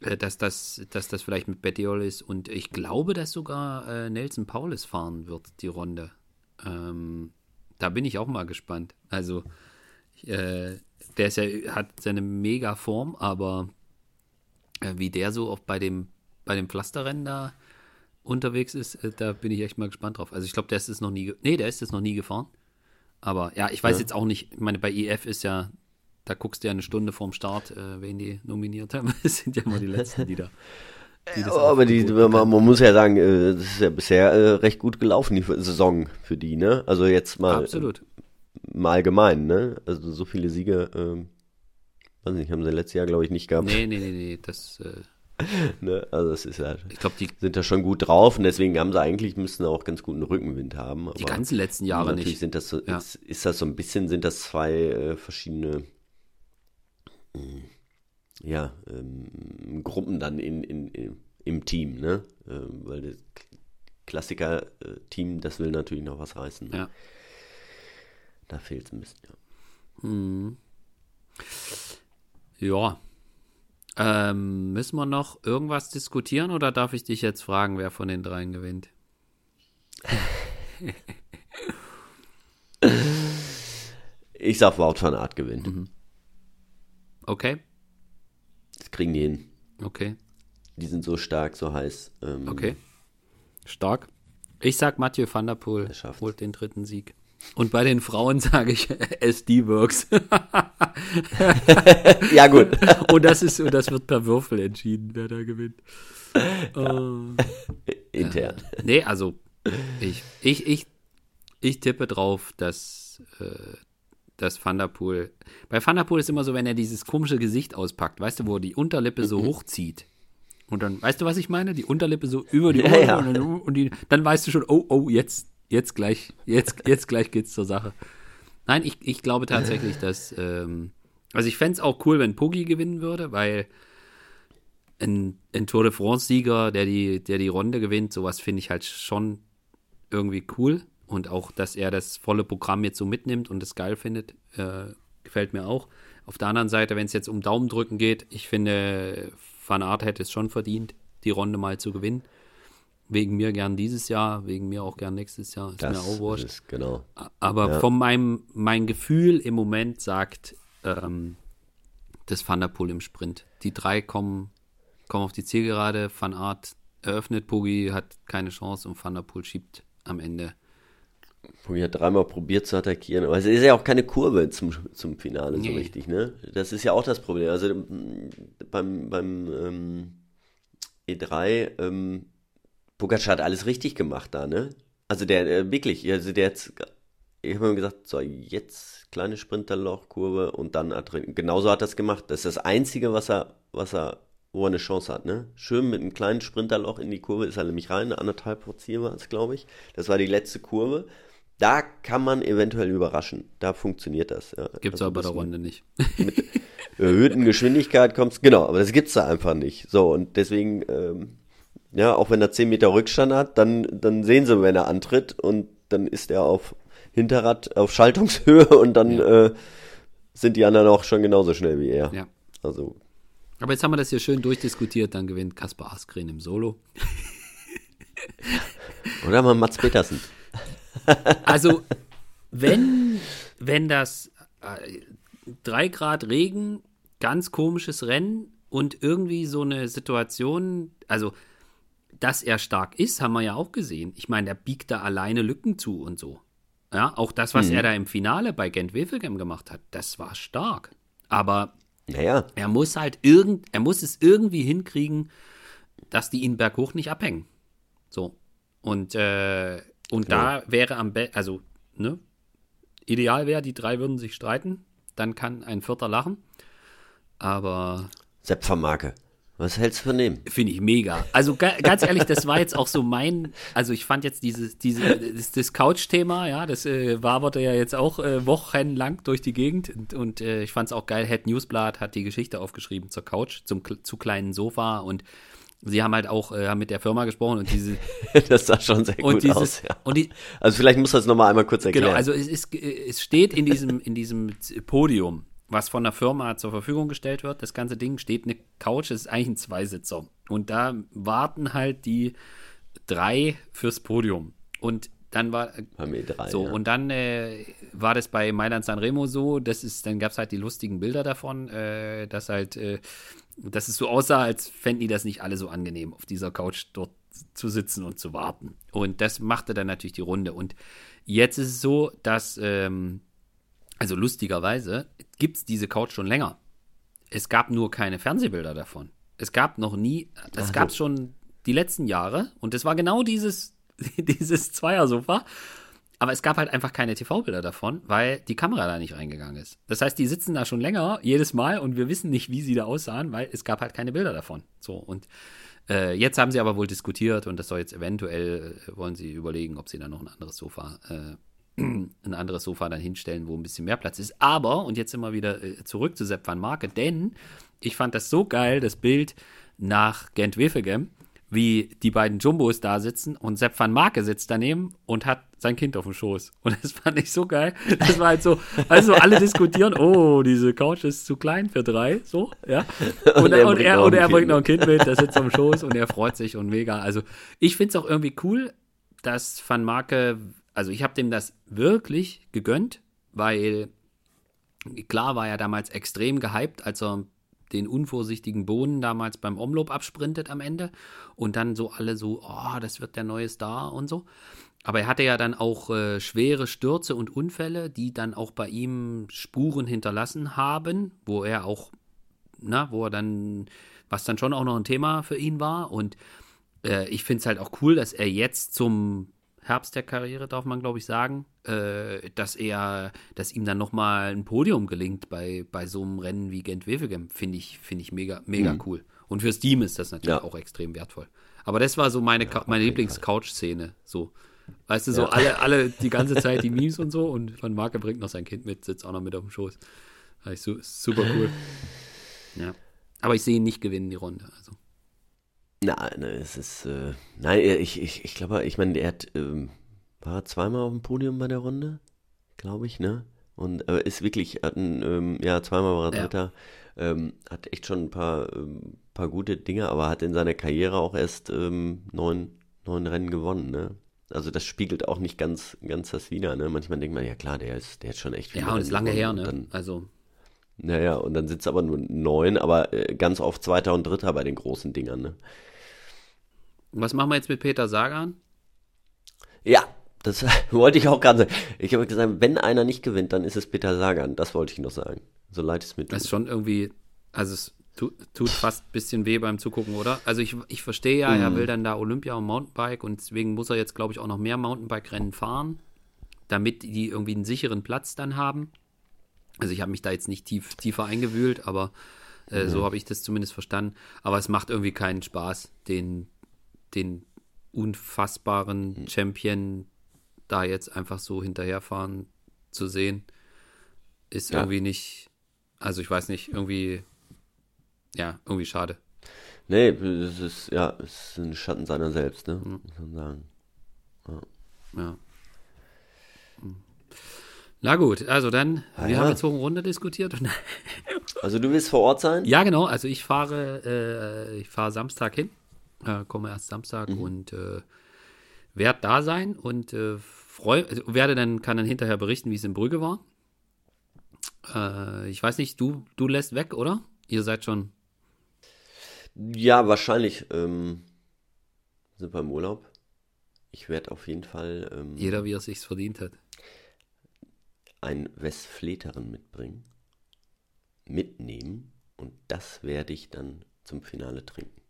äh, dass das, dass das vielleicht mit Bettiol ist. Und ich glaube, dass sogar äh, Nelson Paulus fahren wird, die Runde. Ähm, da bin ich auch mal gespannt. Also, äh, der ist ja, hat seine mega Form, aber äh, wie der so auch bei dem, bei dem Pflasterrennen da unterwegs ist, äh, da bin ich echt mal gespannt drauf. Also ich glaube, der ist es noch nie, nee, der ist es noch nie gefahren. Aber ja, ich weiß Ja. jetzt auch nicht, ich meine, bei IF ist ja, da guckst du ja eine Stunde vorm Start, äh, wen die nominiert haben. Es sind ja immer die Letzten, die da. Das aber die, man, man muss ja sagen, äh, das ist ja bisher äh, recht gut gelaufen, die Saison für die, ne? Also jetzt mal Absolut. mal allgemein, ne? Also so viele Siege, ähm, weiß nicht, haben sie letztes Jahr, glaube ich, nicht gehabt. Nee, nee, nee, nee, das, äh, Ne? Also das ist halt, ich glaube, die, sind da schon gut drauf und deswegen haben sie eigentlich, müssen auch ganz guten Rückenwind haben. die ganzen letzten Jahre natürlich nicht. sind das so, Ja. ist, ist das so ein bisschen, sind das zwei äh, verschiedene ähm, ja, ähm, Gruppen dann in, in, in, im Team, ne? Ähm, weil das Klassiker-Team, das will natürlich noch was reißen. Ne? Ja. Da fehlt es ein bisschen, ja. Hm. Ja. Ähm, müssen wir noch irgendwas diskutieren oder darf ich dich jetzt fragen, wer von den dreien gewinnt? Ich sag, Wout van Aert gewinnt. Mhm. Okay, Das kriegen die hin. okay, Die sind so stark, so heiß. Ähm, okay. Stark. Ich sag, Mathieu van der Poel holt den dritten Sieg. Und bei den Frauen sage ich SD Works. Ja, gut. und das ist und das wird per Würfel entschieden, wer da gewinnt. Äh, Intern. Nee, also ich, ich, ich, ich tippe drauf, dass, äh, dass Van der Poel. Bei Van der Poel ist immer so, wenn er dieses komische Gesicht auspackt, weißt du, wo er die Unterlippe so hochzieht. Und dann, weißt du, was ich meine? Die Unterlippe so über die Ja, Ohren ja. und, dann, und die, dann weißt du schon, oh, oh, jetzt, jetzt gleich, jetzt, jetzt gleich geht's zur Sache. Nein, ich, ich glaube tatsächlich, dass, ähm, also ich fände es auch cool, wenn Poggi gewinnen würde, weil ein, ein Tour de France-Sieger, der die, der die Runde gewinnt, sowas finde ich halt schon irgendwie cool. Und auch, dass er das volle Programm jetzt so mitnimmt und es geil findet, äh, gefällt mir auch. Auf der anderen Seite, wenn es jetzt um Daumendrücken geht, ich finde, Van Aert hätte es schon verdient, die Runde mal zu gewinnen. Wegen mir gern dieses Jahr, wegen mir auch gern nächstes Jahr. Ist das mir auch wurscht. Ist, genau. Aber ja. von meinem mein Gefühl im Moment sagt ähm, das Van der Poel im Sprint. Die drei kommen, kommen auf die Zielgerade. Van Aert eröffnet, Puggy hat keine Chance und Van der Poel schiebt am Ende. Hat dreimal probiert zu attackieren, aber es ist ja auch keine Kurve zum, zum Finale nee. so richtig, ne? Das ist ja auch das Problem. Also beim, beim ähm, E3, ähm, Pogacar hat alles richtig gemacht da, ne? Also der, äh, wirklich, also der jetzt, ich habe mir gesagt, so jetzt kleine Sprinterlochkurve und dann genauso hat er es gemacht. Das ist das Einzige, was er, was er, wo er eine Chance hat, ne? Schön mit einem kleinen Sprinterloch in die Kurve ist er nämlich rein, anderthalb Ziel war es, glaube ich. Das war die letzte Kurve. Da kann man eventuell überraschen. Da funktioniert das. Ja. Gibt es also aber bei der Runde nicht. Mit erhöhten Geschwindigkeit kommst, genau, aber das gibt es da einfach nicht. So, und deswegen, ähm, ja, auch wenn er 10 Meter Rückstand hat, dann, dann sehen sie, wenn er antritt und dann ist er auf Hinterrad auf Schaltungshöhe und dann ja. äh, sind die anderen auch schon genauso schnell wie er. Ja. Also. Aber jetzt haben wir das hier schön durchdiskutiert, dann gewinnt Kaspar Askren im Solo. Oder mal Mats Petersen. Also, wenn, wenn das äh, 3 Grad Regen, ganz komisches Rennen und irgendwie so eine Situation, also dass er stark ist, haben wir ja auch gesehen. Ich meine, der biegt da alleine Lücken zu und so. Ja, auch das, was mhm. er da im Finale bei Gent Wevelgem gemacht hat, das war stark. Aber naja. er muss halt irgend, er muss es irgendwie hinkriegen, dass die ihn berghoch nicht abhängen. So. Und, äh, und ja. da wäre am besten, also, ne, ideal wäre, die drei würden sich streiten, dann kann ein Vierter lachen. Aber. Sepp von Marke. Was hältst du von dem? Finde ich mega. Also ganz ehrlich, das war jetzt auch so mein, also ich fand jetzt dieses, diese, das, das Couch-Thema, ja, das äh, waberte ja jetzt auch äh, wochenlang durch die Gegend und, und äh, ich fand es auch geil, Head Newsblatt hat die Geschichte aufgeschrieben zur Couch, zum zu kleinen Sofa und sie haben halt auch äh, mit der Firma gesprochen und diese. das sah schon sehr gut dieses, aus. Ja. Und die, also vielleicht muss das nochmal einmal kurz erklären. Genau, also es, ist, es steht in diesem, in diesem Podium was von der Firma zur Verfügung gestellt wird. Das ganze Ding steht eine Couch, das ist eigentlich ein Zweisitzer. Und da warten halt die drei fürs Podium. Und dann war drei, so ja. und dann äh, war das bei Mailand Sanremo so, das ist dann gab es halt die lustigen Bilder davon, äh, dass halt äh, dass es so aussah, als fänden die das nicht alle so angenehm, auf dieser Couch dort zu sitzen und zu warten. Und das machte dann natürlich die Runde. Und jetzt ist es so, dass ähm, also lustigerweise gibt es diese Couch schon länger. Es gab nur keine Fernsehbilder davon. Es gab noch nie, es gab es schon die letzten Jahre und es war genau dieses, dieses Zweiersofa. Aber es gab halt einfach keine TV-Bilder davon, weil die Kamera da nicht reingegangen ist. Das heißt, die sitzen da schon länger, jedes Mal, und wir wissen nicht, wie sie da aussahen, weil es gab halt keine Bilder davon. So, und äh, jetzt haben sie aber wohl diskutiert und das soll jetzt eventuell, äh, wollen sie überlegen, ob sie da noch ein anderes Sofa äh, ein anderes Sofa dann hinstellen, wo ein bisschen mehr Platz ist. Aber, und jetzt immer wieder äh, zurück zu Sepp van Marke, denn ich fand das so geil, das Bild nach Gent Wevelgem, wie die beiden Jumbos da sitzen und Sepp van Marke sitzt daneben und hat sein Kind auf dem Schoß. Und das fand ich so geil. Das war halt so, also alle diskutieren, oh, diese Couch ist zu klein für drei, so, ja. Und, und, er, und er, und er bringt noch ein Kind mit, der sitzt auf dem Schoß und er freut sich und mega. Also ich finde es auch irgendwie cool, dass Van Marke also ich habe dem das wirklich gegönnt, weil klar war er damals extrem gehypt, als er den unvorsichtigen Bohnen damals beim Omloop absprintet am Ende und dann so alle so, oh, das wird der neue Star und so. Aber er hatte ja dann auch äh, schwere Stürze und Unfälle, die dann auch bei ihm Spuren hinterlassen haben, wo er auch, na, wo er dann, was dann schon auch noch ein Thema für ihn war. Und äh, ich finde es halt auch cool, dass er jetzt zum Herbst der Karriere, darf man glaube ich sagen, äh, dass er, dass ihm dann nochmal ein Podium gelingt bei, bei so einem Rennen wie Gent-Wevelgem, finde ich, finde ich mega, mega mhm. cool. Und fürs Team ist das natürlich ja. auch extrem wertvoll. Aber das war so meine, ja, meine Lieblings-Couch-Szene, so. Weißt du, so ja. alle, alle die ganze Zeit die Memes und so und Van Marke bringt noch sein Kind mit, sitzt auch noch mit auf dem Schoß. Super cool. Ja. Aber ich sehe ihn nicht gewinnen, die Runde. Also. Nein, es ist, äh, nein, ich, ich, ich glaube, ich meine, er hat, ähm, war zweimal auf dem Podium bei der Runde, glaube ich, ne? Und äh, ist wirklich, hat ein, ähm, ja, zweimal war er Ja. Dritter, ähm, hat echt schon ein paar, ähm, paar gute Dinge, aber hat in seiner Karriere auch erst ähm, neun, neun Rennen gewonnen, ne? Also das spiegelt auch nicht ganz, ganz das wider, ne? Manchmal denkt man, ja klar, der ist, der ist schon echt viele Ja, und ist lange her, ne? Dann, Also, naja, und dann sind es aber nur neun, aber äh, ganz oft Zweiter und Dritter bei den großen Dingern, ne? Was machen wir jetzt mit Peter Sagan? Ja, das wollte ich auch gerade sagen. Ich habe gesagt, wenn einer nicht gewinnt, dann ist es Peter Sagan. Das wollte ich noch sagen. So leid es mir Das ist tut. schon irgendwie, also es tu, tut fast ein bisschen weh beim Zugucken, oder? Also ich, ich verstehe ja, er will dann da Olympia und Mountainbike und deswegen muss er jetzt, glaube ich, auch noch mehr Mountainbike-Rennen fahren, damit die irgendwie einen sicheren Platz dann haben. Also ich habe mich da jetzt nicht tief, tiefer eingewühlt, aber äh, so habe ich das zumindest verstanden. Aber es macht irgendwie keinen Spaß, den, den unfassbaren Champion da jetzt einfach so hinterherfahren zu sehen. Ist Ja. irgendwie nicht, also ich weiß nicht, irgendwie, ja, irgendwie schade. Nee, es ist, ja, es ist ein Schatten seiner selbst, ne? Mhm. Muss man sagen. Ja. Hm. Na gut, also dann, Ah, wir ja. haben jetzt hoch und runter diskutiert. Also du willst vor Ort sein? ja, genau, also ich fahre, äh, ich fahre Samstag hin, äh, komme erst Samstag Mhm. und äh, werde da sein und äh, freu, also werde dann, kann dann hinterher berichten, wie es in Brügge war. Äh, ich weiß nicht, du, du lässt weg, oder? Ihr seid schon, Ja, wahrscheinlich ähm, sind wir im Urlaub. Ich werde auf jeden Fall ähm, jeder, wie er sich's verdient hat. ein Westfleteren mitbringen, mitnehmen und das werde ich dann zum Finale trinken.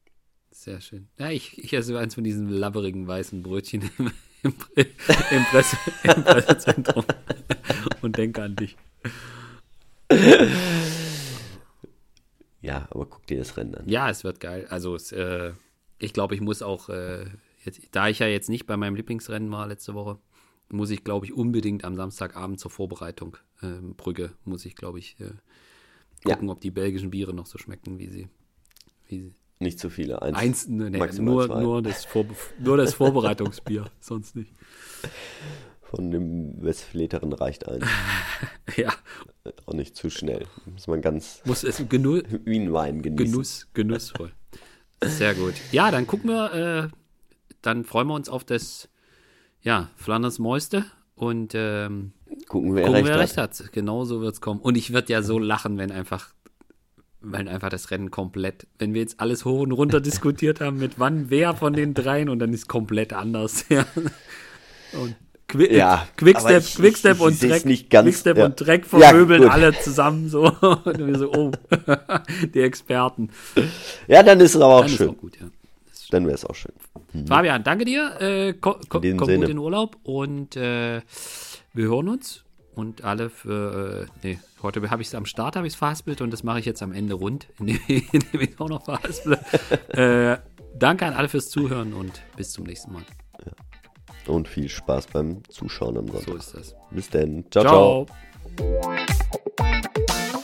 Sehr schön. Ja, ich, ich esse eins von diesen labberigen weißen Brötchen im, im, im, Presse, im Pressezentrum und denke an dich. Ja, aber guck dir das Rennen an. Ja, es wird geil. Also es, äh, ich glaube, ich muss auch, äh, jetzt, da ich ja jetzt nicht bei meinem Lieblingsrennen war letzte Woche, muss ich, glaube ich, unbedingt am Samstagabend zur Vorbereitung ähm, Brügge, muss ich, glaube ich, äh, Ja. gucken, ob die belgischen Biere noch so schmecken, wie sie. Wie sie. Nicht zu viele. Eins, Eins, nee, nur, zwei. nur, das nur das Vorbereitungsbier, sonst nicht. Von dem Westfleteren reicht eins. Ja, Auch nicht zu schnell. Muss man ganz muss es Genu wie ein Wein genießen. Genuss, genussvoll. Sehr gut. Ja, dann gucken wir, äh, dann freuen wir uns auf das, ja, Flanders Mäuste und ähm, Gucken, wer gucken, recht wer hat. recht hat. Genau so wird es kommen. Und ich würde ja so lachen, wenn einfach, wenn einfach das Rennen komplett, wenn wir jetzt alles hoch und runter diskutiert haben, mit wann wer von den dreien und dann ist komplett anders. Ja. Und Qui Ja, Quickstep, ich- Quickstep ich- und ich seh's Dreck, ganz, Quickstep ja. und Dreck Ja, vermöbeln gut. alle zusammen so. Und wir so, oh, die Experten. Ja, dann ist es aber auch Dann schön. auch gut, ja. Dann wäre es auch schön. Fabian, danke dir. Äh, ko ko komm Sinne. gut in Urlaub und äh, wir hören uns. Und alle für, äh, nee, heute habe ich es am Start, habe ich es verhaspelt und das mache ich jetzt am Ende rund, indem ich auch noch verhasple. äh, danke an alle fürs Zuhören und bis zum nächsten Mal. Und viel Spaß beim Zuschauen am Sonntag. So ist das. Bis dann. ciao. ciao. Ciao.